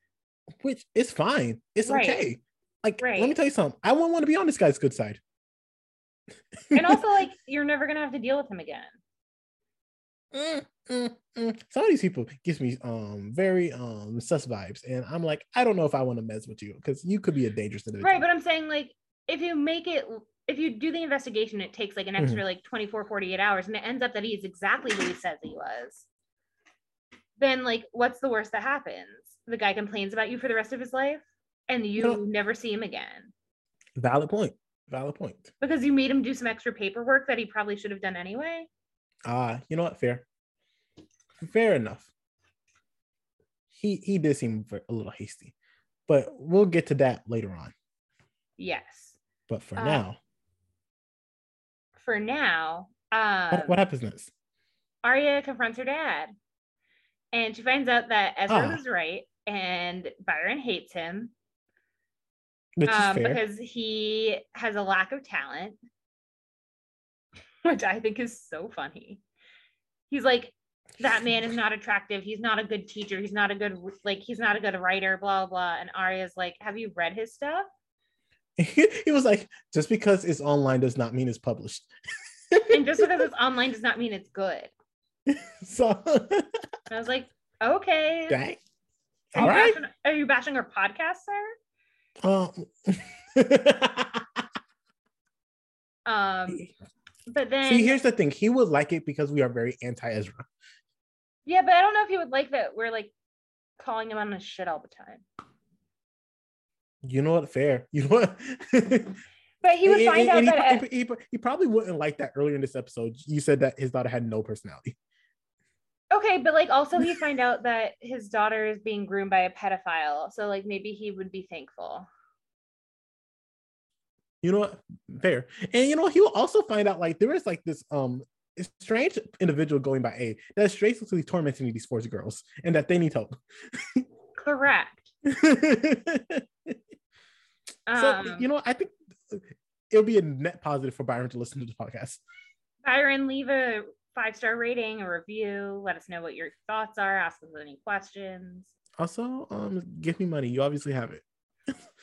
Which is fine. It's Right. okay. Like, let me tell you something. I wouldn't want to be on this guy's good side. And also, like, you're never gonna have to deal with him again. Mm, mm, mm. Some of these people gives me um very um sus vibes, and I'm like, I don't know if I want to mess with you because you could be a dangerous individual. Right, but I'm saying like if you make it if you do the investigation, it takes like an Mm-hmm. extra like 24, 48 hours, and it ends up that he's exactly who he says he was. Then like what's the worst that happens? The guy complains about you for the rest of his life and you No. never see him again. Valid point. Valid point. Because you made him do some extra paperwork that he probably should have done anyway. Ah, you know what? Fair. Fair enough. He he did seem a little hasty, but we'll get to that later on. Yes. But for Uh, now, For now, um what, what happens next? Aria confronts her dad. And she finds out that Ezra Ah. was right and Byron hates him um, because he has a lack of talent, which I think is so funny. He's like, that man is not attractive. He's not a good teacher. He's not a good like. He's not a good writer. Blah blah. And Aria's like, have you read his stuff? he was like, just because it's online does not mean it's published. And just because it's online does not mean it's good. so I was like, okay, dang. Are, All you right. bashing, are you bashing our podcast, sir? Um, Um, but then see, here's the thing. He would like it because we are very anti-Ezra. Yeah, but I don't know if he would like that. We're like calling him on his shit all the time. You know what? Fair. You know what? But he would find and- out and he, that pro- he, he probably wouldn't like that earlier in this episode. You said that his daughter had no personality. okay, but like also he'd find out that his daughter is being groomed by a pedophile. So like maybe he would be thankful. You know what? Fair. And you know, he will also find out like there is like this um strange individual going by A that's basically tormenting these four girls and that they need help. Correct. so Um, you know, I think it'll be a net positive for Byron to listen to the podcast. Byron, leave a five star rating, a review. Let us know what your thoughts are. Ask us any questions. Also, um, give me money. You obviously have it.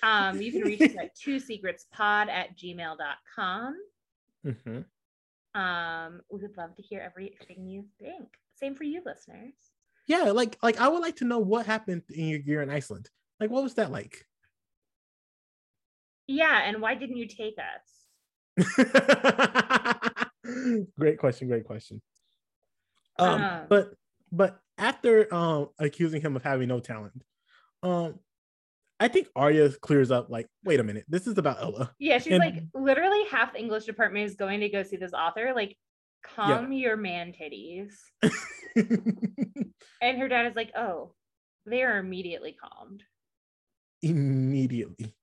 Um, you can reach us at two secrets pod at gmail.com. Mhm. Um, we would love to hear everything you think. Same for you, listeners. Yeah, like like I would like to know what happened in your year in Iceland. Like, what was that like? Yeah, and why didn't you take us? great question. Great question. Um, Um, but but after um accusing him of having no talent, um, I think Aria clears up. Like, wait a minute, this is about Ella. Yeah, she's And- like literally half the English department is going to go see this author. Like, calm your man titties. And her dad is like, oh, they are immediately calmed. Immediately,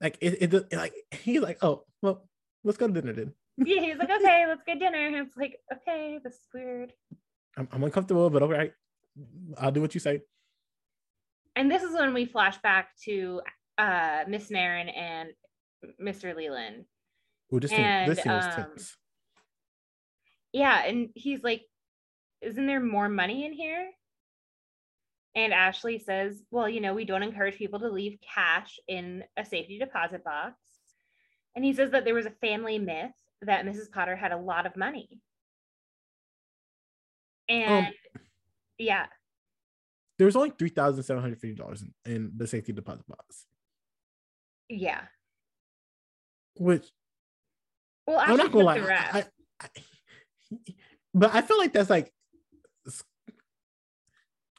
like it, it, like he's like, oh well, let's go to dinner then. Yeah, he's like, okay, let's get dinner. And it's like, okay, this is weird. I'm, I'm uncomfortable, but all right, I'll do what you say. And this is when we flash back to uh Miss Marin and Mr. Leland. Ooh, this this And, scene was um, tense. Yeah, and he's like, isn't there more money in here? And Ashley says, well, you know, we don't encourage people to leave cash in a safety deposit box. And he says that there was a family myth that Mrs. Potter had a lot of money. And yeah, There was only three thousand seven hundred fifty dollars in, in the safety deposit box, yeah. which Well, I'm not gonna lie. I-. I- I- but I feel like that's like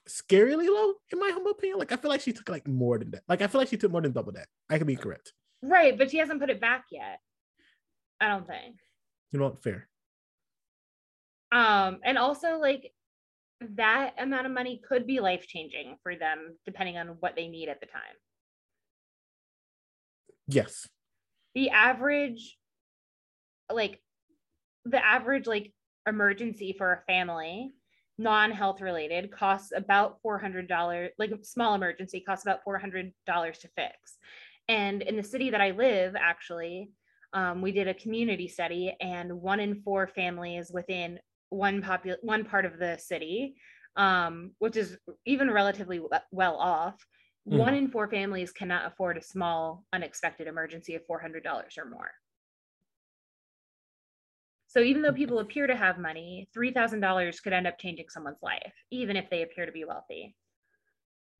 scarily low in my humble opinion. Like I feel like she took like more than that. Like I feel like she took more than double that. I could be correct. right, but she hasn't put it back yet. I don't think. You know? Fair. Um, and also like that amount of money could be life changing for them depending on what they need at the time. Yes. The average, like the average like emergency for a family, non-health related, costs about four hundred dollars. Like a small emergency costs about four hundred dollars to fix. And in the city that I live, actually, um, we did a community study, and one in four families within one popul- one part of the city, um, which is even relatively w- well off, Mhm. one in four families cannot afford a small unexpected emergency of four hundred dollars or more. So even though people appear to have money, three thousand dollars could end up changing someone's life, even if they appear to be wealthy.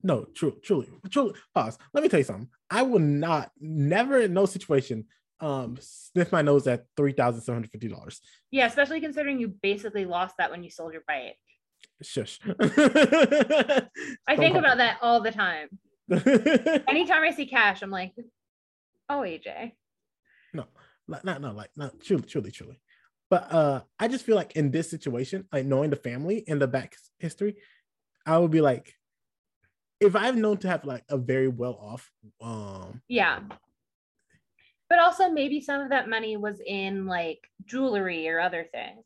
No, true, truly, truly. Pause. Let me tell you something. I will not, never in no situation, um, sniff my nose at three thousand seven hundred fifty dollars. Yeah, especially considering you basically lost that when you sold your bike. Shush. I think about that all the time. Anytime I see cash, I'm like, oh AJ. no, like, not no, like not truly, truly, truly. But uh, I just feel like in this situation, like knowing the family and the back history, I would be like, if I've known to have like a very well off, um, Yeah. But also maybe some of that money was in like jewelry or other things.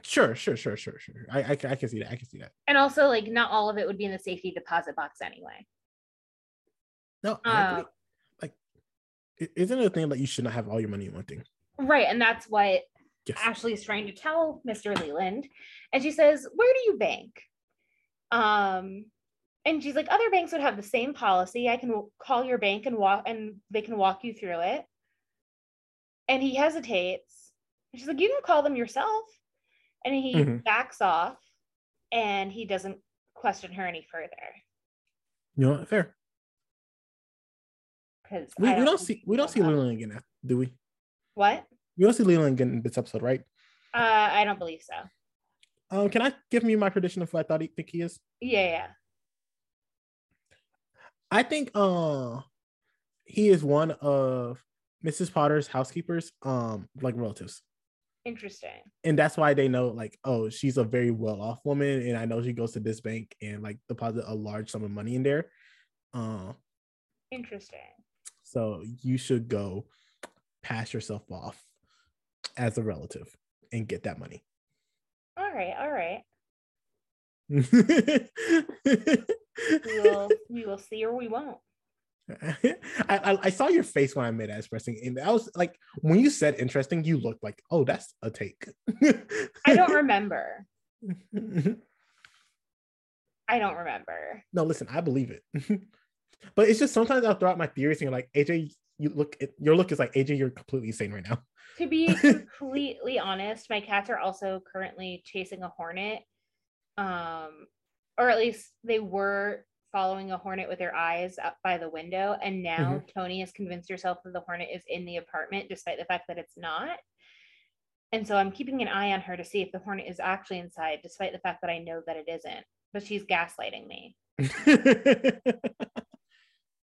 sure, sure, sure, sure, sure. I, I, I can see that. I can see that. And also like not all of it would be in the safety deposit box anyway. No. Uh, like, isn't it a thing that you should not have all your money in one thing? Right. And that's what Yes. Ashley's trying to tell Mr. Leland. And she says, Where do you bank? Um, and she's like, Other banks would have the same policy. I can call your bank and walk and they can walk you through it. And he hesitates. And she's like, You can call them yourself. And he Mhm. backs off and he doesn't question her any further You know, what? fair. because We, we don't see we don't see Leland again, do we? what. We don't see Leland again in this episode, right? Uh, I don't believe so. Um, can I give me my prediction of who I thought he think he is? Yeah, yeah. I think uh he is one of Mrs. Potter's housekeepers, um, like relatives. Interesting. And that's why they know, like, oh, she's a very well-off woman, and I know she goes to this bank and like deposit a large sum of money in there. Uh, Interesting. so you should go pass yourself off as a relative and get that money. All right, all right. I, We will we will see or we won't. I I saw your face when I made that expressing, and I was like, when you said interesting, you looked like, oh, that's a take. I don't remember. I don't remember. no, listen, I believe it, but it's just sometimes I'll throw out my theories, and you're like, AJ, you look, your look is like AJ, you're completely insane right now. To be completely honest, my cats are also currently chasing a hornet. Um, or at least they were following a hornet with their eyes up by the window. And now Tony has convinced herself that the hornet is in the apartment, despite the fact that it's not. And so I'm keeping an eye on her to see if the hornet is actually inside, despite the fact that I know that it isn't. But she's gaslighting me.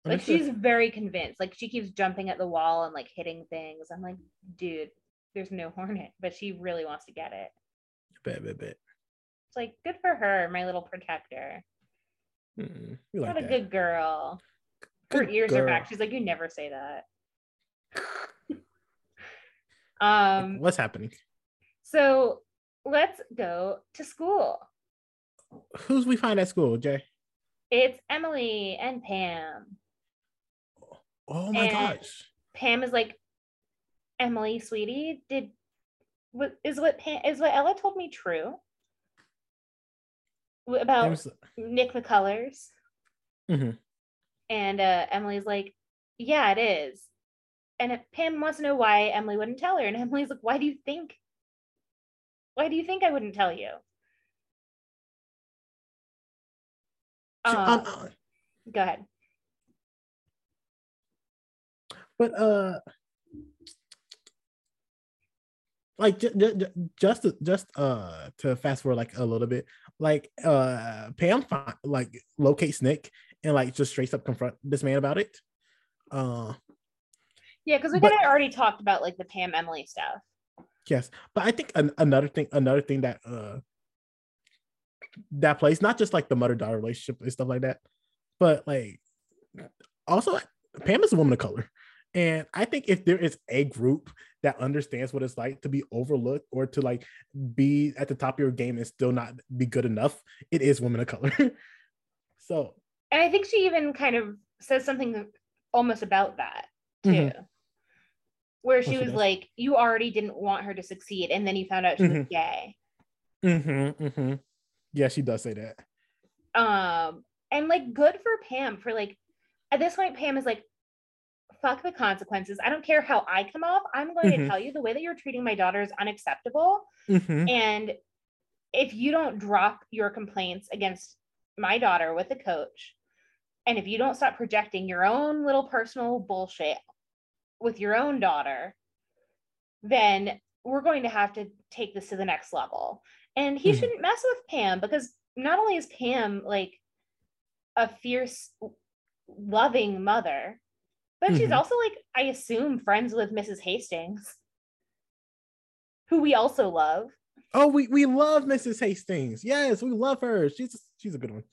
Like she's very convinced. Like she keeps jumping at the wall and like hitting things. I'm like, dude, there's no hornet, but she really wants to get it. bet, bet, bet. It's like good for her, my little protector. Mm, like Not a that. good girl. Her Good ears are back. She's like, you never say that. um, What's happening? so let's go to school. Who's we find at school, Jay? It's Emily and Pam. Oh my And- gosh. Pam is like, Emily, sweetie, did what is what Pam is what Ella told me true about Pam's- Nick McCullers? Mhm. And uh, Emily's like, yeah, it is. And Pam wants to know why Emily wouldn't tell her. And Emily's like, why do you think? Why do you think I wouldn't tell you? She- Uh, um, go ahead. but uh like j- j- j- just to, just uh to fast forward like a little bit like uh pam like locates nick and like just straight up confront this man about it uh Yeah, because we kind of already talked about like the Pam Emily stuff. yes but i think an- another thing another thing that uh that plays not just like the mother daughter relationship and stuff like that but like also pam is a woman of color and i think if there is a group that understands what it's like to be overlooked or to like be at the top of your game and still not be good enough it is women of color so And I think she even kind of says something almost about that too. Mhm. Where she Oh, she was like, you already didn't want her to succeed, and then you found out she was Mhm. gay. mm-hmm, mm-hmm. yeah she does say that Um, and like good for Pam for like at this point, Pam is like, fuck the consequences. I don't care how I come off. I'm going to Mhm. tell you the way that you're treating my daughter is unacceptable. Mhm. And if you don't drop your complaints against my daughter with the coach, and if you don't stop projecting your own little personal bullshit with your own daughter, then we're going to have to take this to the next level. And he Mhm. shouldn't mess with Pam because not only is Pam like a fierce, loving mother, but she's Mhm. also like, I assume, friends with Mrs. Hastings, who we also love. oh we, we love mrs hastings yes we love her she's she's a good one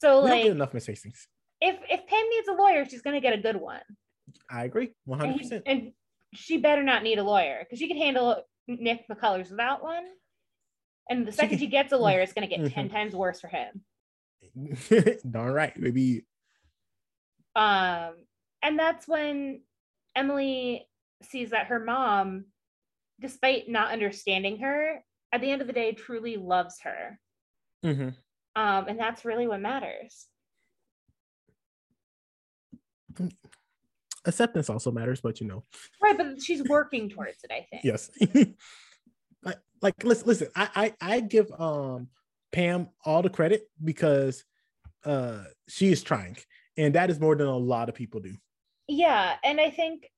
So we like enough miss hastings if if Pam needs a lawyer, she's gonna get a good one. i agree 100% And, she better not need a lawyer because she can handle Nick McCullers without one. And the second can- she gets a lawyer, it's gonna get 10 Mhm. times worse for him. Darn right, maybe. Um, and that's when Emily sees that her mom, despite not understanding her, at the end of the day, truly loves her. Mm-hmm. Um, and that's really what matters. Acceptance also matters, but you know, Right, but she's working towards it, I think. yes. like, like listen, listen. I, I, I give um Pam all the credit because uh she is trying. And that is more than a lot of people do. Yeah, and I think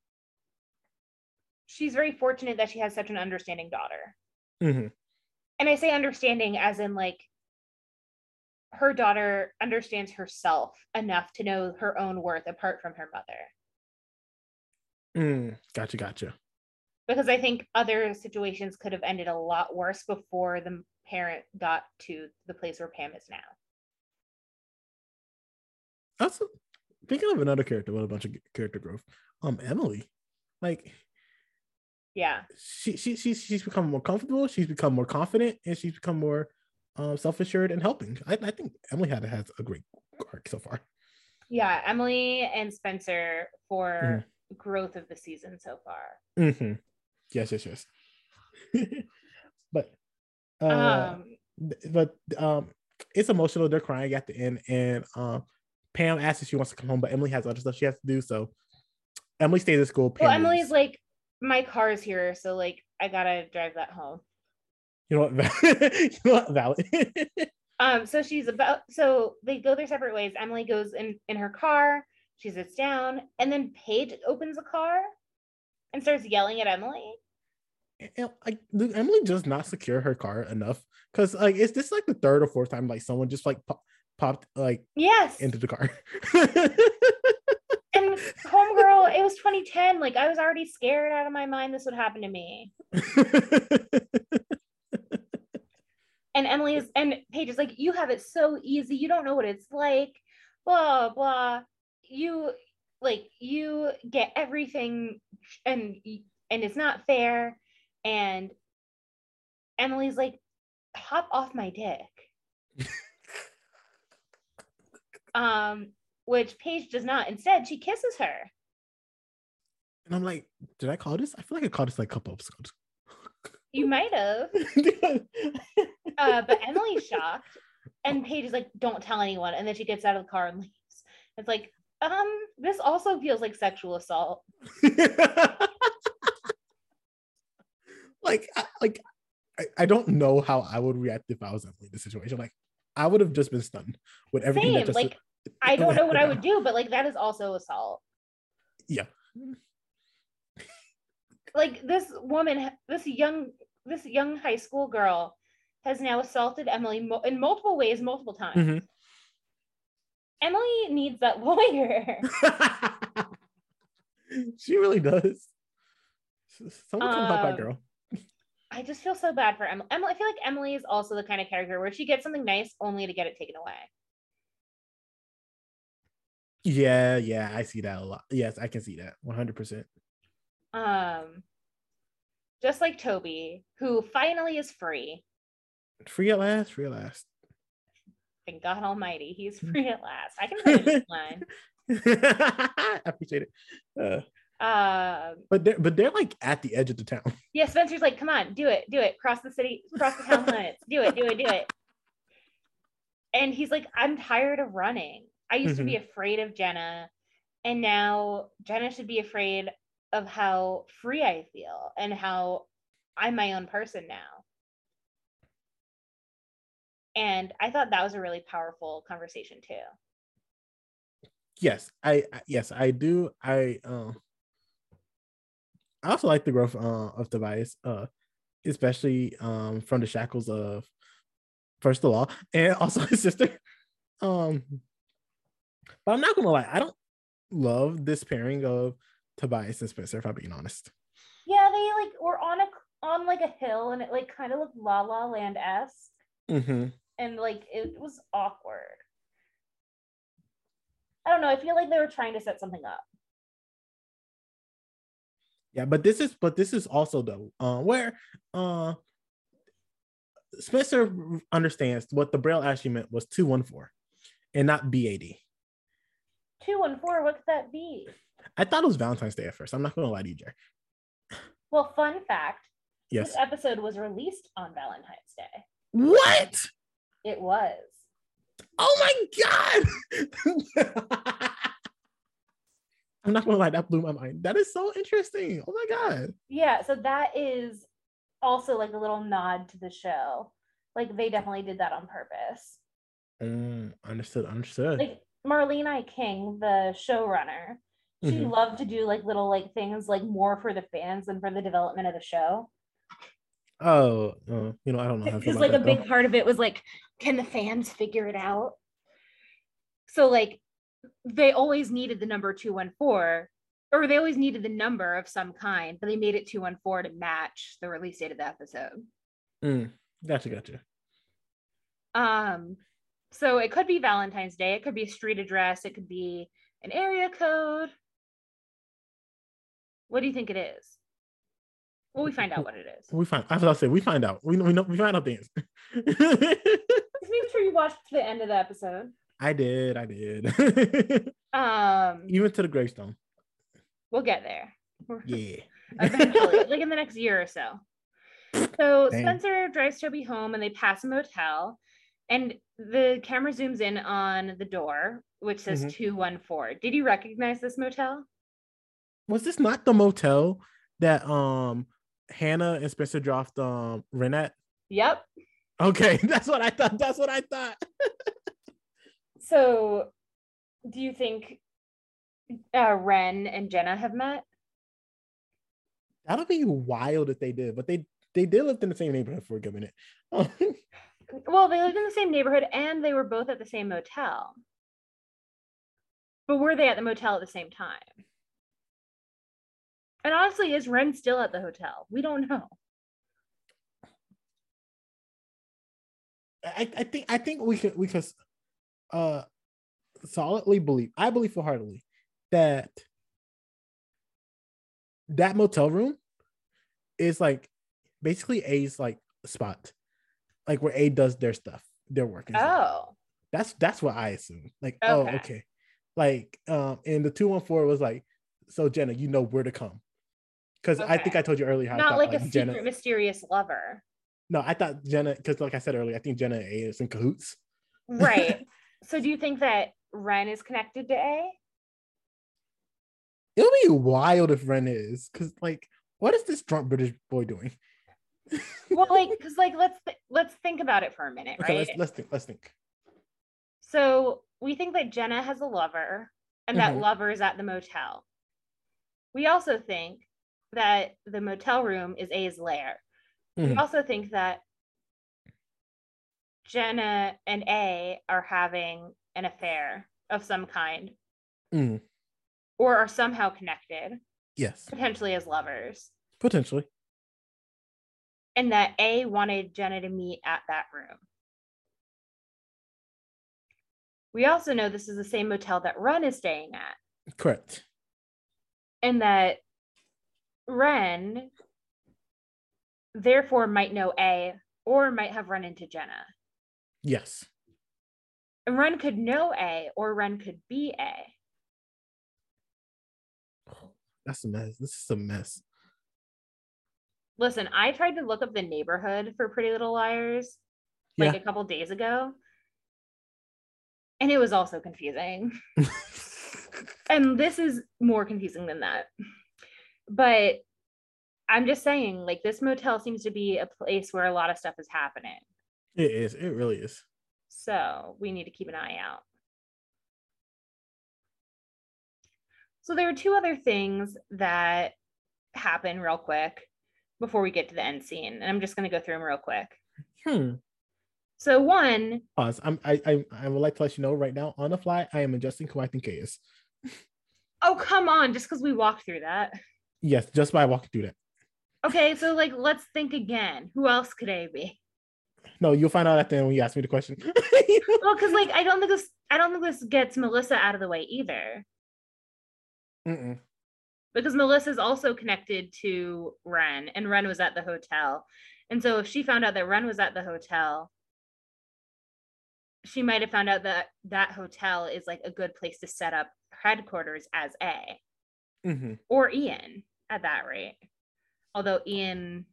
she's very fortunate that she has such an understanding daughter. Mhm. And I say understanding as in like her daughter understands herself enough to know her own worth apart from her mother. Mm, gotcha, gotcha. Because I think other situations could have ended a lot worse before the parent got to the place where Pam is now. Also, thinking of another character with a bunch of character growth, um, Emily, like Yeah. she she she's she's become more comfortable, she's become more confident, and she's become more um self assured and helping. I, I think Emily had has a great arc so far. Yeah. Emily and Spencer for Mm-hmm. growth of the season so far. Mm-hmm. Yes, yes, yes. but uh, um but um, it's emotional. They're crying at the end, and um, Pam asks if she wants to come home, but Emily has other stuff she has to do. So Emily stays at school. Pam well Emily's leaves. like, my car's here, so like I gotta drive that home. you know what, you know what, valid. Um, so she's about so they go their separate ways. Emily goes in in her car, she sits down, and then Paige opens the car and starts yelling at Emily. And, like Emily just not secure her car enough? Because like is this like the third or fourth time like someone just like popped like Yes. into the car? and homegirl, it was 2010. Like I was already scared out of my mind this would happen to me. And Emily is and Paige is like, you have it so easy. You don't know what it's like. Blah blah. You like you get everything and and it's not fair. And Emily's like, hop off my dick. um, which Paige does not. Instead, she kisses her. and I'm like, did I call this? I feel like I called this like a couple episodes. You might have. Uh, but Emily's shocked. And Paige is like, don't tell anyone. And then she gets out of the car and leaves. It's like, um, this also feels like sexual assault. like, I, like I, I don't know how I would react if I was Emily in this situation. Like, I would have just been stunned with everything Same. that just Like, I don't know what I would do, but like that is also assault. Yeah. Like this woman, this young, this young high school girl has now assaulted Emily mo- in multiple ways, multiple times. Mhm. Emily needs that lawyer. she really does. Someone come help that Um, girl. I just feel so bad for Emily. Emily. I feel like Emily is also the kind of character where she gets something nice only to get it taken away. Yeah, yeah, I see that a lot. Yes, I can see that 100%. Um, just like Toby, who finally is free. Free at last, free at last. Thank God Almighty, he's free at last. I can finish this line. I appreciate it. Uh, Um, but they're but they're like at the edge of the town. yeah, Spencer's like, come on, do it, do it, cross the city, cross the town limits, do it, do it, do it. And he's like, I'm tired of running. I used to be afraid of Jenna, and now Jenna should be afraid of how free I feel and how I'm my own person now. And I thought that was a really powerful conversation too. Yes, I I- yes I do. I um I also like the growth uh, of Tobias, uh, especially um from the shackles of first of all, and also his sister. Um, but I'm not gonna lie, I don't love this pairing of Tobias and Spencer. If I'm being honest, Yeah, they like were on a on like a hill and it like kind of looked La La Land esque mm-hmm. and like it was awkward. I don't know. I feel like they were trying to set something up. Yeah, but this is but this is also though uh, where uh Spencer understands what the Braille actually meant was two one four, and not BAD. Two and four, that be? I thought it was Valentine's Day at first. I'm not gonna lie to you, Jerry. Well, fun fact Yes. this episode was released on Valentine's Day. What? It was. Oh my god! I'm not gonna lie, that blew my mind. That is so interesting. Oh my god. Yeah, so that is also like a little nod to the show like they definitely did that on purpose. Mm, understood. Understood. Like Marlene I. King, the showrunner, she Mhm. loved to do like little like things like more for the fans than for the development of the show. oh, uh, you know, I don't know. Because like a though. big part of it was like, can the fans figure it out? So like they always needed the number 214 or they always needed the number of some kind, but they made it 214 to match the release date of the episode. Mm, gotcha, gotcha. Um, so it could be Valentine's Day, it could be a street address, it could be an area code. What do you think it is? Well, we find out what it is. We find. I about to say we find out. We know. We know. We find out things. Just make sure you watched the end of the episode. I did. I did. Um, Even to the gravestone. we'll get there. Yeah. Eventually, like in the next year or so. So Dang. Spencer drives Toby home and they pass a motel, and the camera zooms in on the door, which says Mhm. 214. Did you recognize this motel? Was this not the motel that um Hanna and Spencer dropped um Renette? Yep. Okay, that's what I thought. That's what I thought. So, do you think uh, Wren and Jenna have met? That'll be wild if they did, but they they did live in the same neighborhood for a good minute. Well, they lived in the same neighborhood and they were both at the same motel. But were they at the motel at the same time? And honestly, is Wren still at the hotel? We don't know. I, I think I think we could we could uh solidly believe I believe full heartedly that that motel room is like basically A's like spot, like where A does their stuff, their work. stuff. Oh, That's that's what I assume. Like, oh, Okay. okay. Like, um, and the two one four was like, so Jenna, you know where to come. Because I think I told you earlier how I not thought, like a Jenna. secret mysterious lover. No, I thought Jenna, because like I said earlier, I think Jenna and A is in cahoots. Right. so, do you think that Wren is connected to A? It'll be wild if Wren is, because like, what is this drunk British boy doing? Well, like, because like let's th- let's think about it for a minute, Okay, right? let's let's think. Let's think. So we think that Jenna has a lover and that Mhm. lover is at the motel. We also think that the motel room is A's lair. We Mhm. also think that Jenna and A are having an affair of some kind Mm, or are somehow connected, yes, potentially as lovers, potentially. and that A wanted Jenna to meet at that room. We also know this is the same motel that Wren is staying at. Correct. and that Wren therefore might know A or might have run into Jenna. Yes. And Wren could know A or Wren could be A. Oh, that's a mess. This is a mess. Listen, I tried to look up the neighborhood for Pretty Little Liars like Yeah. a couple days ago. And it was also confusing. and this is more confusing than that. But I'm just saying, like, this motel seems to be a place where a lot of stuff is happening. It is. It really is. So we need to keep an eye out. So there are two other things that happen real quick before we get to the end scene. And I'm just going to go through them real quick. Hmm. So one, Pause. I'm, I, I I would like to let you know right now on the fly. I am adjusting who I think A is. oh come on, just because we walked through that. Yes, just by walking through that. Okay, so like let's think again. Who else could A be? No, you'll find out at the end when you ask me the question. Well, because like I don't think this I don't think this gets Melissa out of the way either. Mm-mm. because Melissa's also connected to Wren, and Wren was at the hotel. And so if she found out that Wren was at the hotel, she might have found out that that hotel is like a good place to set up headquarters as A Mhm. or Ian at that rate. Although Ian,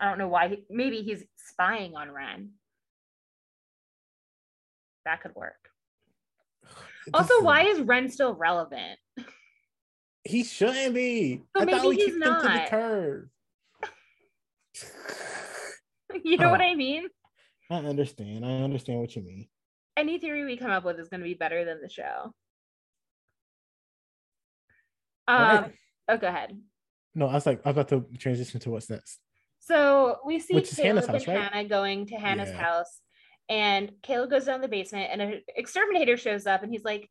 I don't know why, he- maybe he's spying on Wren. That could work. Also, why is Wren still relevant? he shouldn't be? So I maybe thought we he's kicked him to the not. curb. you know what. I mean? I understand. I understand what you mean. Any theory we come up with is going to be better than the show. Um, Alright. oh, go ahead. No, I was like, I was about to transition to what's next. So we see Which Caleb house, and right? Hanna going to Hanna's Yeah. house, and Caleb goes down the basement, and an exterminator shows up, and he's like,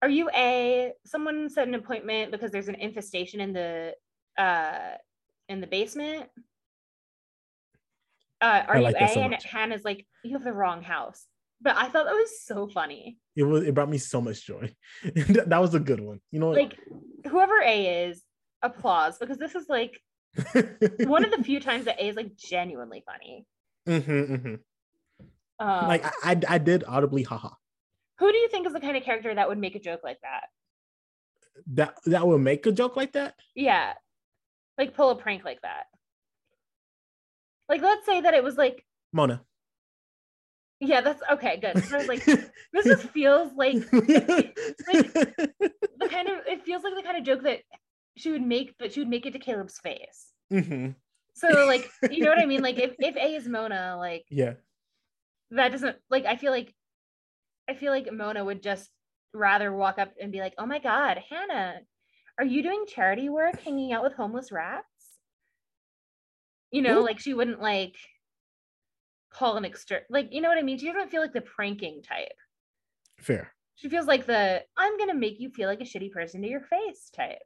"Are you A? Someone set an appointment because there's an infestation in the uh in the basement. Uh, are I you A?" so and. Hanna's like, "You have the wrong house." But I thought that was so funny. It was it brought me so much joy. that that was a good one. You know, Like, whoever A is, applause because this is like one of the few times that A is like genuinely funny. Mhm, mhm. Um, like I, I I did audibly haha. who do you think is the kind of character that would make a joke like that? That that would make a joke like that. Yeah, like pull a prank like that. Like, let's say that it was like, Mona. yeah, that's okay, good. So I was like, this just feels like the kind of it feels like the kind of joke that she would make, but she would make it to Caleb's face. Mhm. So like, you know what I mean? Like, if if A is Mona, like Yeah. that doesn't like I feel like I feel like Mona would just rather walk up and be like, "Oh my god, Hanna, are you doing charity work hanging out with homeless rats?" You know, Ooh. like she wouldn't like call an extra like you know what I mean? She doesn't feel like the pranking type. Fair. She feels like the I'm going to make you feel like a shitty person to your face type.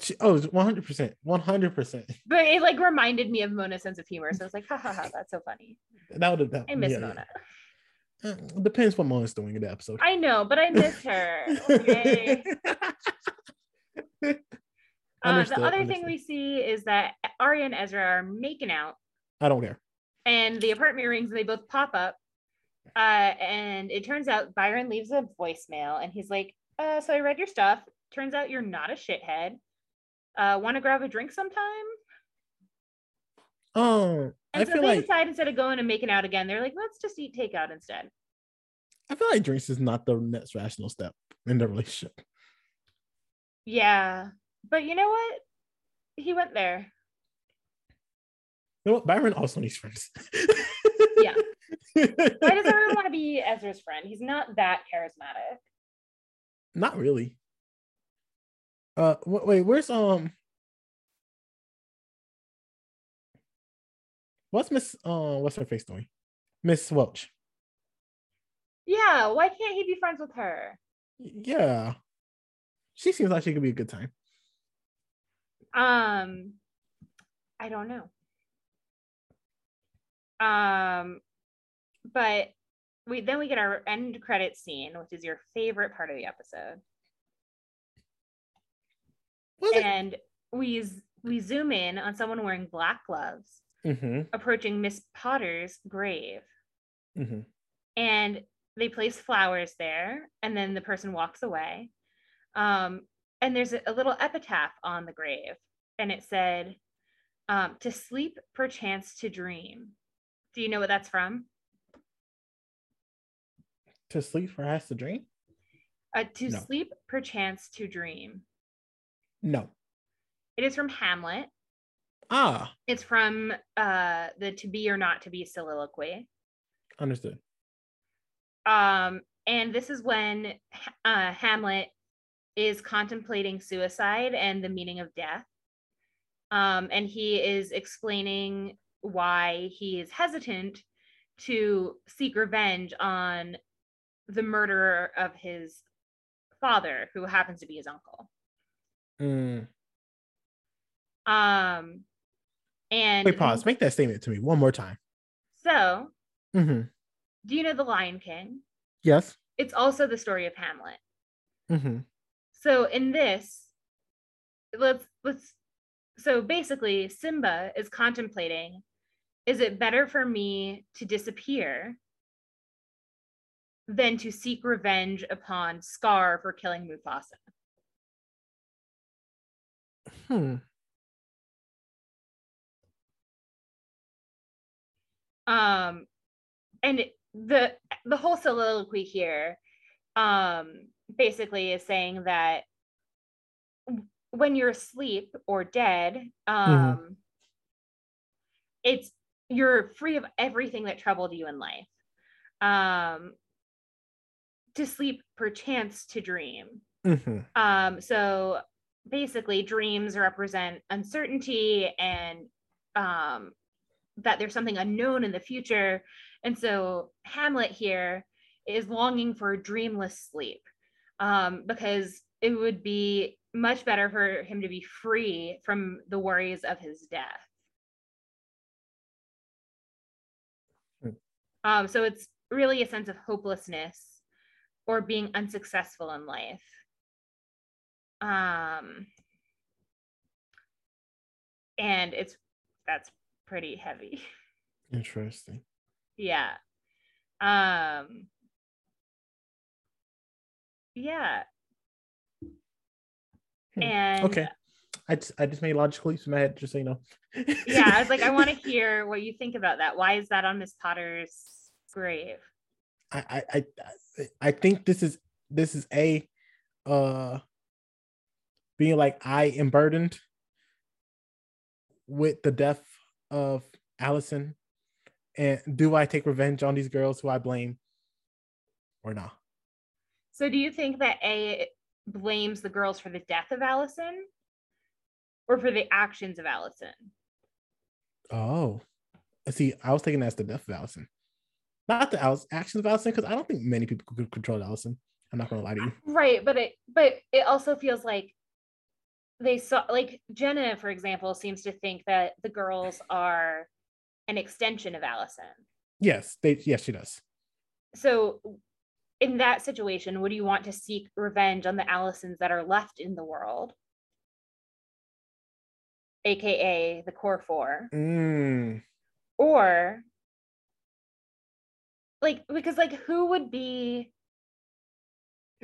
She, oh, 100%. 100%. But it like reminded me of Mona's sense of humor. So I was like, ha ha ha, that's so funny. That would have I miss yeah, yeah. Mona. Uh, Depends what Mona's doing in the episode. I know, but I miss her. Okay. Uh, the other thing we see is that Aria and Ezra are making out, I don't care. and the apartment rings, and they both pop up. Uh, and it turns out Byron leaves a voicemail, and he's like, uh, "So I read your stuff. Turns out you're not a shithead. Uh, Want to grab a drink sometime?" I And so feel they like decide instead of going and making out again, they're like, "Let's just eat takeout instead." I feel like drinks is not the next rational step in the relationship. Yeah, but you know what? He went there. You know what? Byron also needs friends. Yeah. Why does everyone want to be Ezra's friend? He's not that charismatic. Not really. Uh, wait, where's um? What's Miss uh? What's her face doing? Miss Welch. Yeah, why can't he be friends with her? Yeah, she seems like she could be a good time. Um, I don't know. Um, but we then we get our end credit scene, which is your favorite part of the episode? And we we zoom in on someone wearing black gloves Mm-hmm. approaching Miss Potter's grave, Mm-hmm. and they place flowers there, and then the person walks away. Um, and there's a, a little epitaph on the grave, and it said, um, "To sleep, perchance to dream." Do you know what that's from? To sleep has to dream? Uh, to No. sleep, perchance to dream. No. It is from Hamlet. Ah, It's from uh, the "To Be or Not to Be" soliloquy. understood. Um, and this is when uh, Hamlet is contemplating suicide and the meaning of death. Um, and he is explaining why he is hesitant to seek revenge on the murderer of his father, who happens to be his uncle. Mm. Um, and Wait, pause. Make that statement to me one more time. So, Mm-hmm. do you know The Lion King? Yes. It's also the story of Hamlet. Mm-hmm. So in this, let's let's so basically Simba is contemplating is it better for me to disappear than to seek revenge upon Scar for killing Mufasa? Hmm. Um and the the whole soliloquy here um basically is saying that when you're asleep or dead um it's you're free of everything that troubled you in life. Um, to sleep perchance to dream. Mhm. Um, so basically, dreams represent uncertainty and um, that there's something unknown in the future. And so Hamlet here is longing for a dreamless sleep um, because it would be much better for him to be free from the worries of his death. Hmm. Um, so it's really a sense of hopelessness or being unsuccessful in life. Um, and it's that's pretty heavy. Interesting. yeah. Um, yeah. Hmm. And Okay. I just, I just made logical leaps in my head, just so you know. yeah, I was like, I want to hear what you think about that. Why is that on Miss Potter's grave? I, I I I- I think this is this is a uh being like I am burdened with the death of Alison. And do I take revenge on these girls who I blame or not? So do you think that A blames the girls for the death of Alison or for the actions of Alison? Oh, see, I was taking that as the death of Alison, not the Alice actions of Alison, because I don't think many people could control Alison. I'm not gonna lie to you. Right, but it but it also feels like they saw like Jenna, for example, seems to think that the girls are an extension of Alison. Yes, they yes, she does. So in that situation, would you want to seek revenge on the Alisons that are left in the world? AKA the core four. Mm, or like because like who would be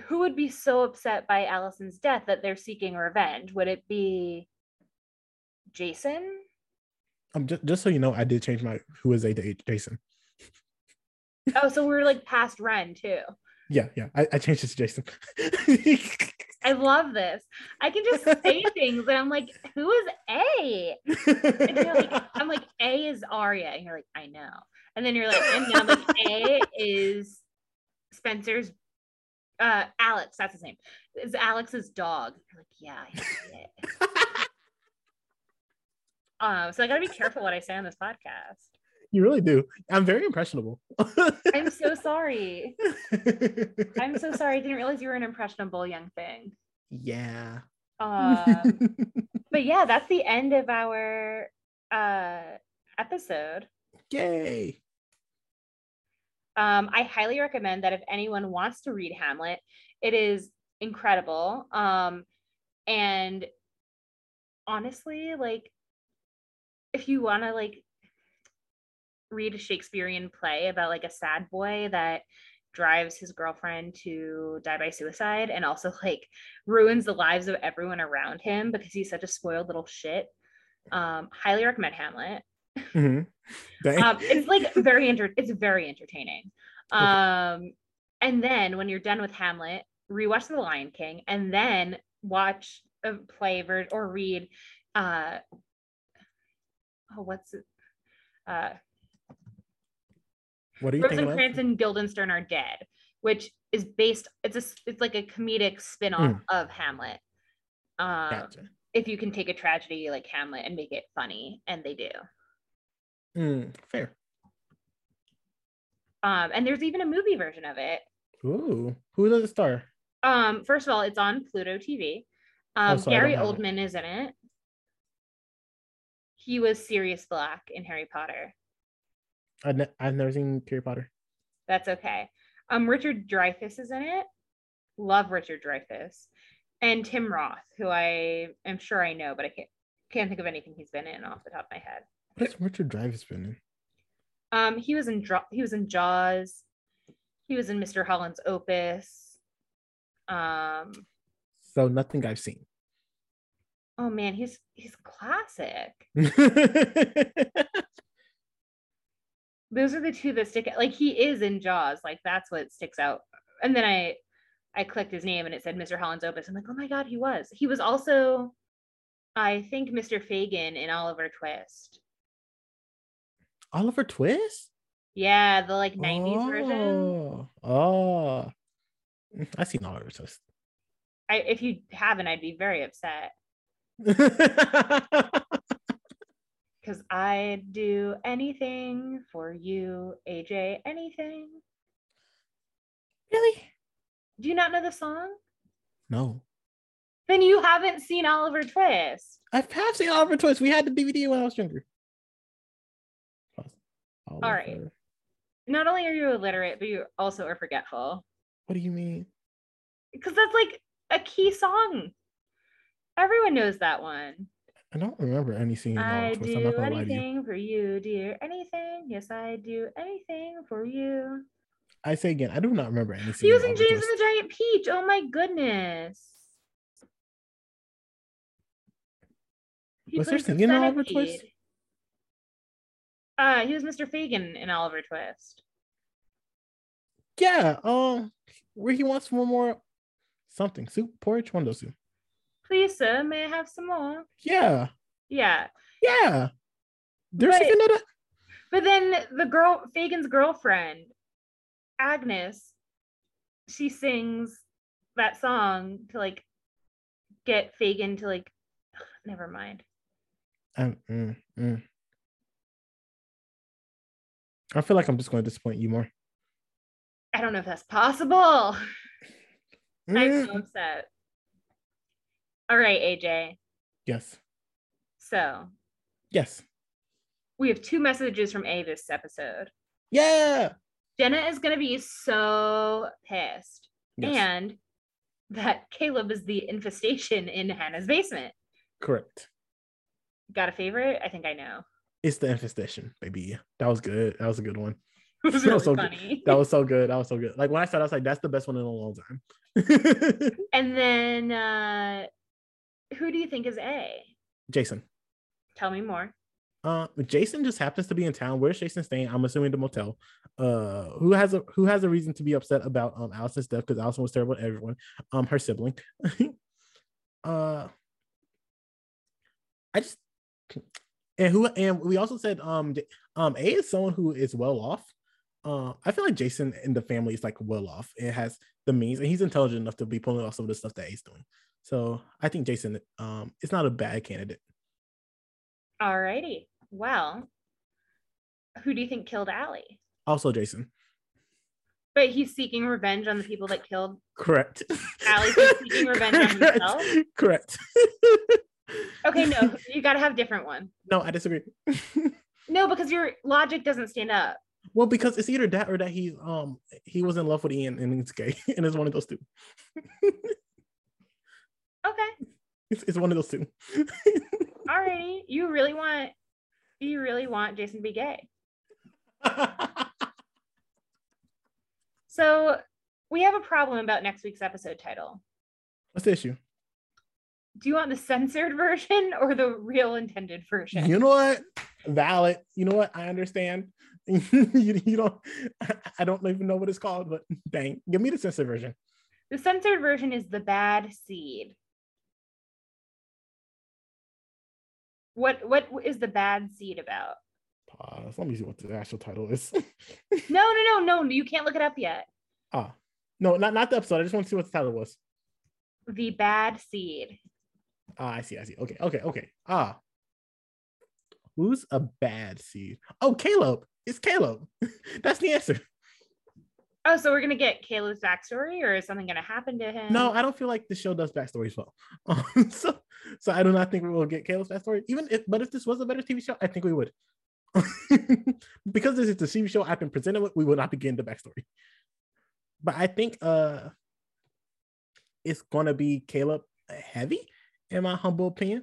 who would be so upset by Alison's death that they're seeking revenge? Would it be Jason? um, just, just so you know, I did change my who is A to Jason. Oh, so we're like past Wren too. Yeah, yeah, I, I changed it to Jason. I love this. I can just say things and I'm like, who is A? And you're like, I'm like, A is Aria. And you're like, I know. And then you're like, and then I'm like, A is Spencer's uh Alex, that's his name. Is Alex's dog. You're like, yeah, I. Um, so I gotta be careful what I say on this podcast. you really do. I'm very impressionable. I'm so sorry. I'm so sorry. I didn't realize you were an impressionable young thing. yeah. Um, but yeah, that's the end of our uh episode. Yay. Um, I highly recommend that if anyone wants to read Hamlet, it is incredible. Um, and honestly, like if you want to like read a Shakespearean play about like a sad boy that drives his girlfriend to die by suicide and also like ruins the lives of everyone around him because he's such a spoiled little shit. Um, highly recommend Hamlet. Mhm. Um, it's like very enter- it's very entertaining. Okay. um and then when you're done with hamlet rewatch the lion king and then watch a play ver- or read uh oh what's it uh what are you rosencrantz and guildenstern are dead which is based it's a it's like a comedic spin-off of hamlet. Um Gotcha. if you can take a tragedy like hamlet and make it funny and they do Mm, fair. um and there's even a movie version of it Ooh, who does it star? Um, first of all, it's on Pluto TV. Um, Oh, so I Gary have it. Oldman is in it. He was Sirius Black in Harry Potter. I've, ne- I've never seen Harry Potter. That's okay. Um, Richard Dreyfuss is in it. Love Richard Dreyfuss. And Tim Roth, who I am sure I know, but I can't can't think of anything he's been in off the top of my head. What has Richard Dreyfuss been in? Um, he was in he was in Jaws. He was in Mr. Holland's Opus. Um, So nothing I've seen. oh man, he's he's classic. those are the two that stick out. Like he is in Jaws, like that's what sticks out. And then I I clicked his name and it said Mr. Holland's Opus. I'm like, oh my god, he was. He was also, I think, Mr. Fagin in Oliver Twist. Oliver Twist? Yeah, the like 90s version. Oh, oh. Mm, I seen Oliver Twist. I, if you haven't, I'd be very upset because I'd do anything for you, AJ. Anything. really? Do you not know the song? No. Then you haven't seen Oliver Twist. I have seen Oliver Twist. We had the DVD when I was younger. Pause. right. Oliver- Not only are you illiterate, but you also are forgetful. What do you mean? Because that's like a key song. Everyone knows that one. I don't remember any scene I Oliver I'm not do gonna lie you. anything for you, dear. Anything. Yes, I do anything for you. I say again, I do not remember any scene. He was in James and the Giant Peach. Oh my goodness. He Was there singing in Oliver Twist? Uh, he was Mr. Fagin in Oliver Twist. Yeah. Um, where he wants one more something soup, porridge, one of those two. Please, sir, may I have some more? Yeah. Yeah. Yeah. They're But- that. But then the girl, Fagin's girlfriend, Agnes, she sings that song to like get Fagin to like, never mind. Um, mm, mm. I feel like I'm just going to disappoint you more. I don't know if that's possible. I'm Mm, so upset. All right, AJ. Yes. So Yes. we have two messages from A this episode. Yeah. Jenna is going to be so pissed. Yes. And that Caleb is the infestation in Hanna's basement. Correct. Got a favorite? I think I know. It's the infestation, baby. That was good. That was a good one. It was That was so good. funny. That was so good. That was so good. Like when I started, I was like, that's the best one in a long time. And then uh who do you think is A? Jason. Tell me more. Uh, Jason just happens to be in town. Where's Jason staying? I'm assuming the motel. Uh, who has a who has a reason to be upset about um Alison's death because Alison was terrible to everyone. Um, her sibling. uh, I just and who and we also said um um A is someone who is well off. Uh, I feel like Jason and the family is like well off. It has the means and he's intelligent enough to be pulling off some of the stuff that A's doing. So I think Jason um is not a bad candidate. Alrighty. Well, who do you think killed Allie? Also Jason. But he's seeking revenge on the people that killed. Correct. Allie's seeking revenge on himself? Correct. Okay, no, you got to have different one. no, I disagree. No, because your logic doesn't stand up. well, because it's either that or that he's um he was in love with Ian and he's gay, and it's one of those two. Okay, It's, it's one of those two. alrighty. You really want, you really want Jason to be gay. So we have a problem about next week's episode title. What's the issue? Do you want the censored version or the real intended version? You know what? Valid. You know what? I understand. you, you don't. I, don't even know what it's called, but dang, give me the censored version. The censored version is the bad seed. What what is the bad seed about? Pause. Let me see what the actual title is. No, no, no, no. You can't look it up yet. ah, no, not not the episode. I just want to see what the title was. The bad seed. Ah, I see. I see. Okay. Okay. Okay. Ah. Who's a bad seed? Oh, Caleb. It's Caleb. That's the answer. Oh, so we're gonna get Caleb's backstory, or is something gonna happen to him? No, I don't feel like the show does backstories well. Um, so, so I do not think we will get Caleb's backstory. Even if, but if this was a better TV show, I think we would. because this is the TV show I've been presented with, we will not be getting the backstory. But I think uh, it's gonna be Caleb heavy, in my humble opinion.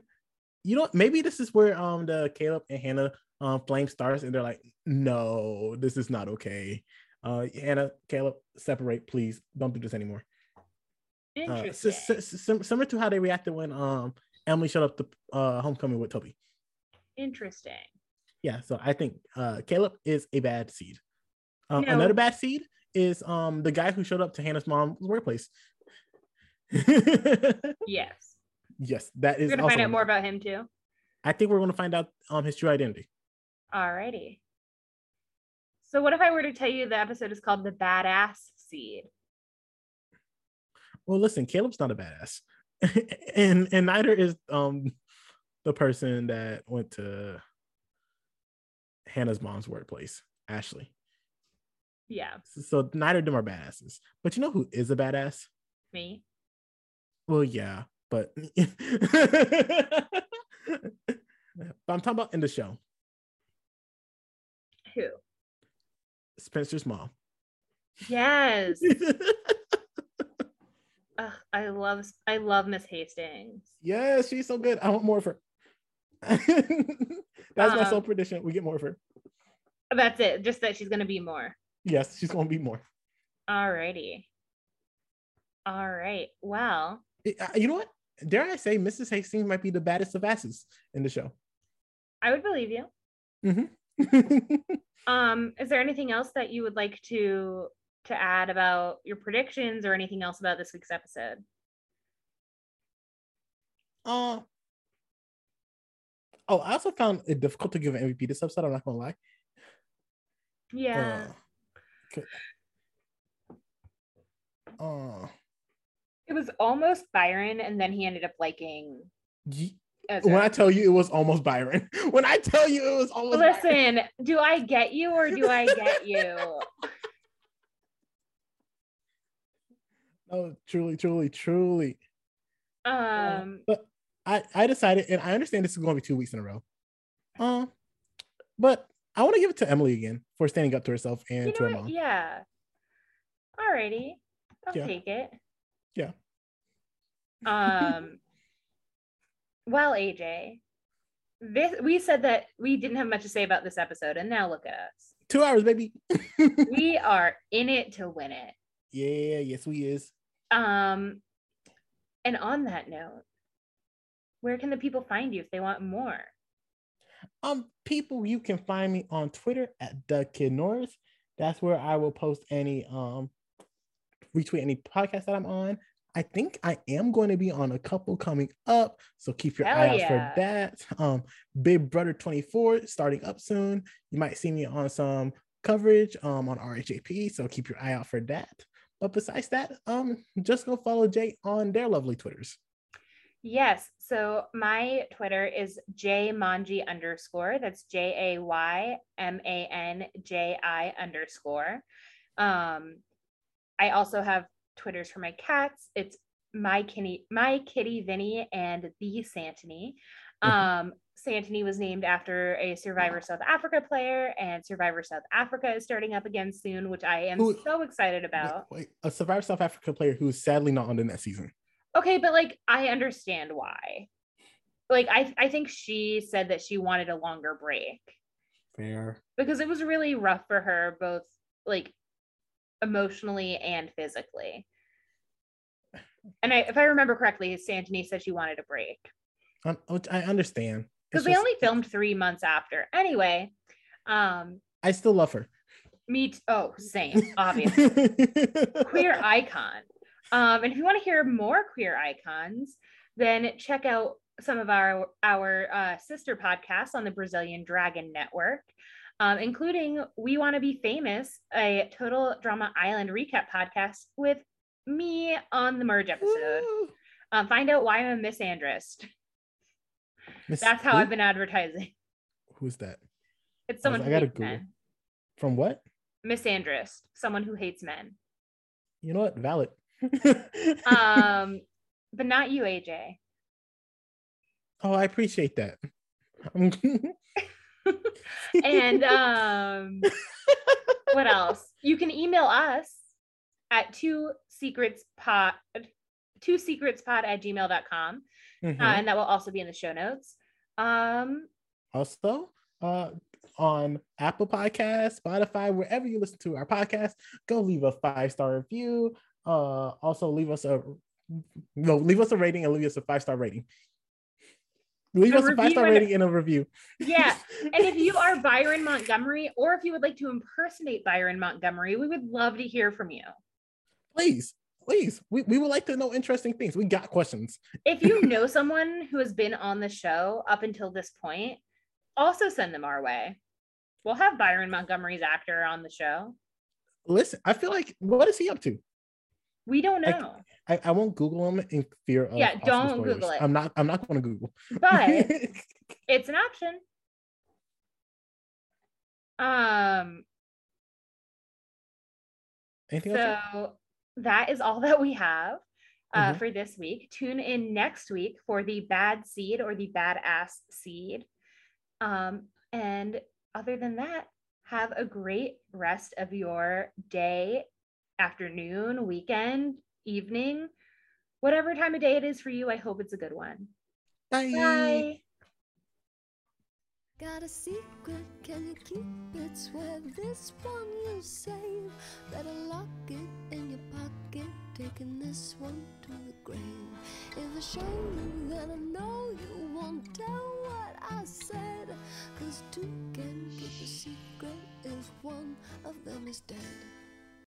You know, maybe this is where um the Caleb and Hanna um flame starts, and they're like, no, this is not okay. Uh, Hanna, Caleb, separate, please. Don't do this anymore. Uh, similar to how they reacted when um Emily showed up to uh homecoming with Toby. Interesting. Yeah, so I think uh Caleb is a bad seed. Um, No. Another bad seed is um the guy who showed up to Hanna's mom's workplace. Yes. Yes, that We're gonna find out more about him too. I think we're gonna find out um his true identity. Alrighty. So what if I were to tell you the episode is called The Badass Seed? Well, listen, Caleb's not a badass. and and neither is um the person that went to Hanna's mom's workplace, Ashley. Yeah. So neither of them are badasses. But you know who is a badass? Me. Well, yeah, but but I'm talking about in the show. Who? Spencer's mom. Yes. Ugh, I love I love Miss Hastings. yes, she's so good. I want more of her. That's my sole Um, prediction. We get more of her. That's it. Just that she's gonna be more. Yes, she's gonna be more. Alrighty. All right. Well, You know what? Dare I say, Mrs. Hastings might be the baddest of asses in the show. I would believe you. Mm-hmm. Um, is there anything else that you would like to to add about your predictions or anything else about this week's episode? uh, oh, I also found it difficult to give an MVP this episode. I'm not gonna lie. Yeah. Uh, c- uh, It was almost Byron, and then he ended up liking ye- Ezra. when I tell you it was almost Byron. When I tell you it was almost Byron. Listen, do I get you or do I get you? No, truly, truly, truly. Um, but I, I decided, and I understand this is going to be two weeks in a row. Um, but I want to give it to Emily again for standing up to herself and you to her know mom. what? Yeah. Alrighty. I'll Yeah. take it. Yeah. Um well, AJ, this we said that we didn't have much to say about this episode, and now look at us. Two hours, baby. We are in it to win it. yeah, yes, we is. Um, and on that note, where can the people find you if they want more? Um, people, you can find me on Twitter at the Kid Norris. That's where I will post any um retweet any podcast that I'm on. I think I am going to be on a couple coming up, so keep your Hell eye out for that. Um, Big Brother 24 starting up soon. You might see me on some coverage um on RHAP, so keep your eye out for that. But besides that, um, just go follow Jay on their lovely Twitters. Yes. So my Twitter is jaymanji underscore. That's J A Y M A N J I underscore. Um, I also have Twitters for my cats. It's my kitty, my kitty Vinny and the Santony. Mhm. Um, Santony was named after a Survivor South Africa player, and Survivor South Africa is starting up again soon, which I am Who- so excited Wait, about. wait, a Survivor South Africa player who is sadly not on the next season. Okay, but like I understand why. Like I I think she said that she wanted a longer break Fair. because it was really rough for her both like emotionally and physically. And I, if I remember correctly, Santony said she wanted a break Um, I understand. because just- only filmed three months after. Anyway, um, I still love her. me t- oh same obviously queer icon. Um, and if you want to hear more queer icons, then check out some of our our uh, sister podcasts on the Brazilian Dragon Network, um, including "We Want to Be Famous," a Total Drama Island recap podcast with me on the merge episode. Um, find out why I'm a misandrist. Miss- That's how who? I've been advertising. Who's that? It's someone I who gotta hates Google. men. From what? Misandrist, someone who hates men. You know what? Valid. Um, but not you, AJ. oh, I appreciate that. And um what else you can email us at two secrets pod two secrets pod at gmail.com Mhm. uh, and that will also be in the show notes um also, uh, on Apple Podcasts, Spotify, wherever you listen to our podcast, go leave a five star review. Uh, also leave us a no, leave us a rating and leave us a five star rating. Leave us a five star review and a- rating and a review. yeah and if you are byron montgomery or if you would like to impersonate byron montgomery we would love to hear from you please, please, we, we would like to know interesting things. We got questions. if you know someone who has been on the show up until this point also send them our way We'll have Byron Montgomery's actor on the show. Listen, I feel like what is he up to? We don't know. I, I, I won't Google them in fear of Yeah, don't spoilers. Google it. I'm not I'm not going to Google. But it's an option. Um, anything else? so that is all that we have uh, Mhm. for this week. Tune in next week for the bad seed or the badass seed. Um, and other than that, have a great rest of your day, afternoon, weekend, evening, whatever time of day it is for you. I hope it's a good one. Bye. Bye. Got a secret, can you keep it? Swear this one you save. Better lock it in your pocket, taking this one to the grave. If I show you, then I know you won't tell what I said. Cause two can keep a secret if one of them is dead.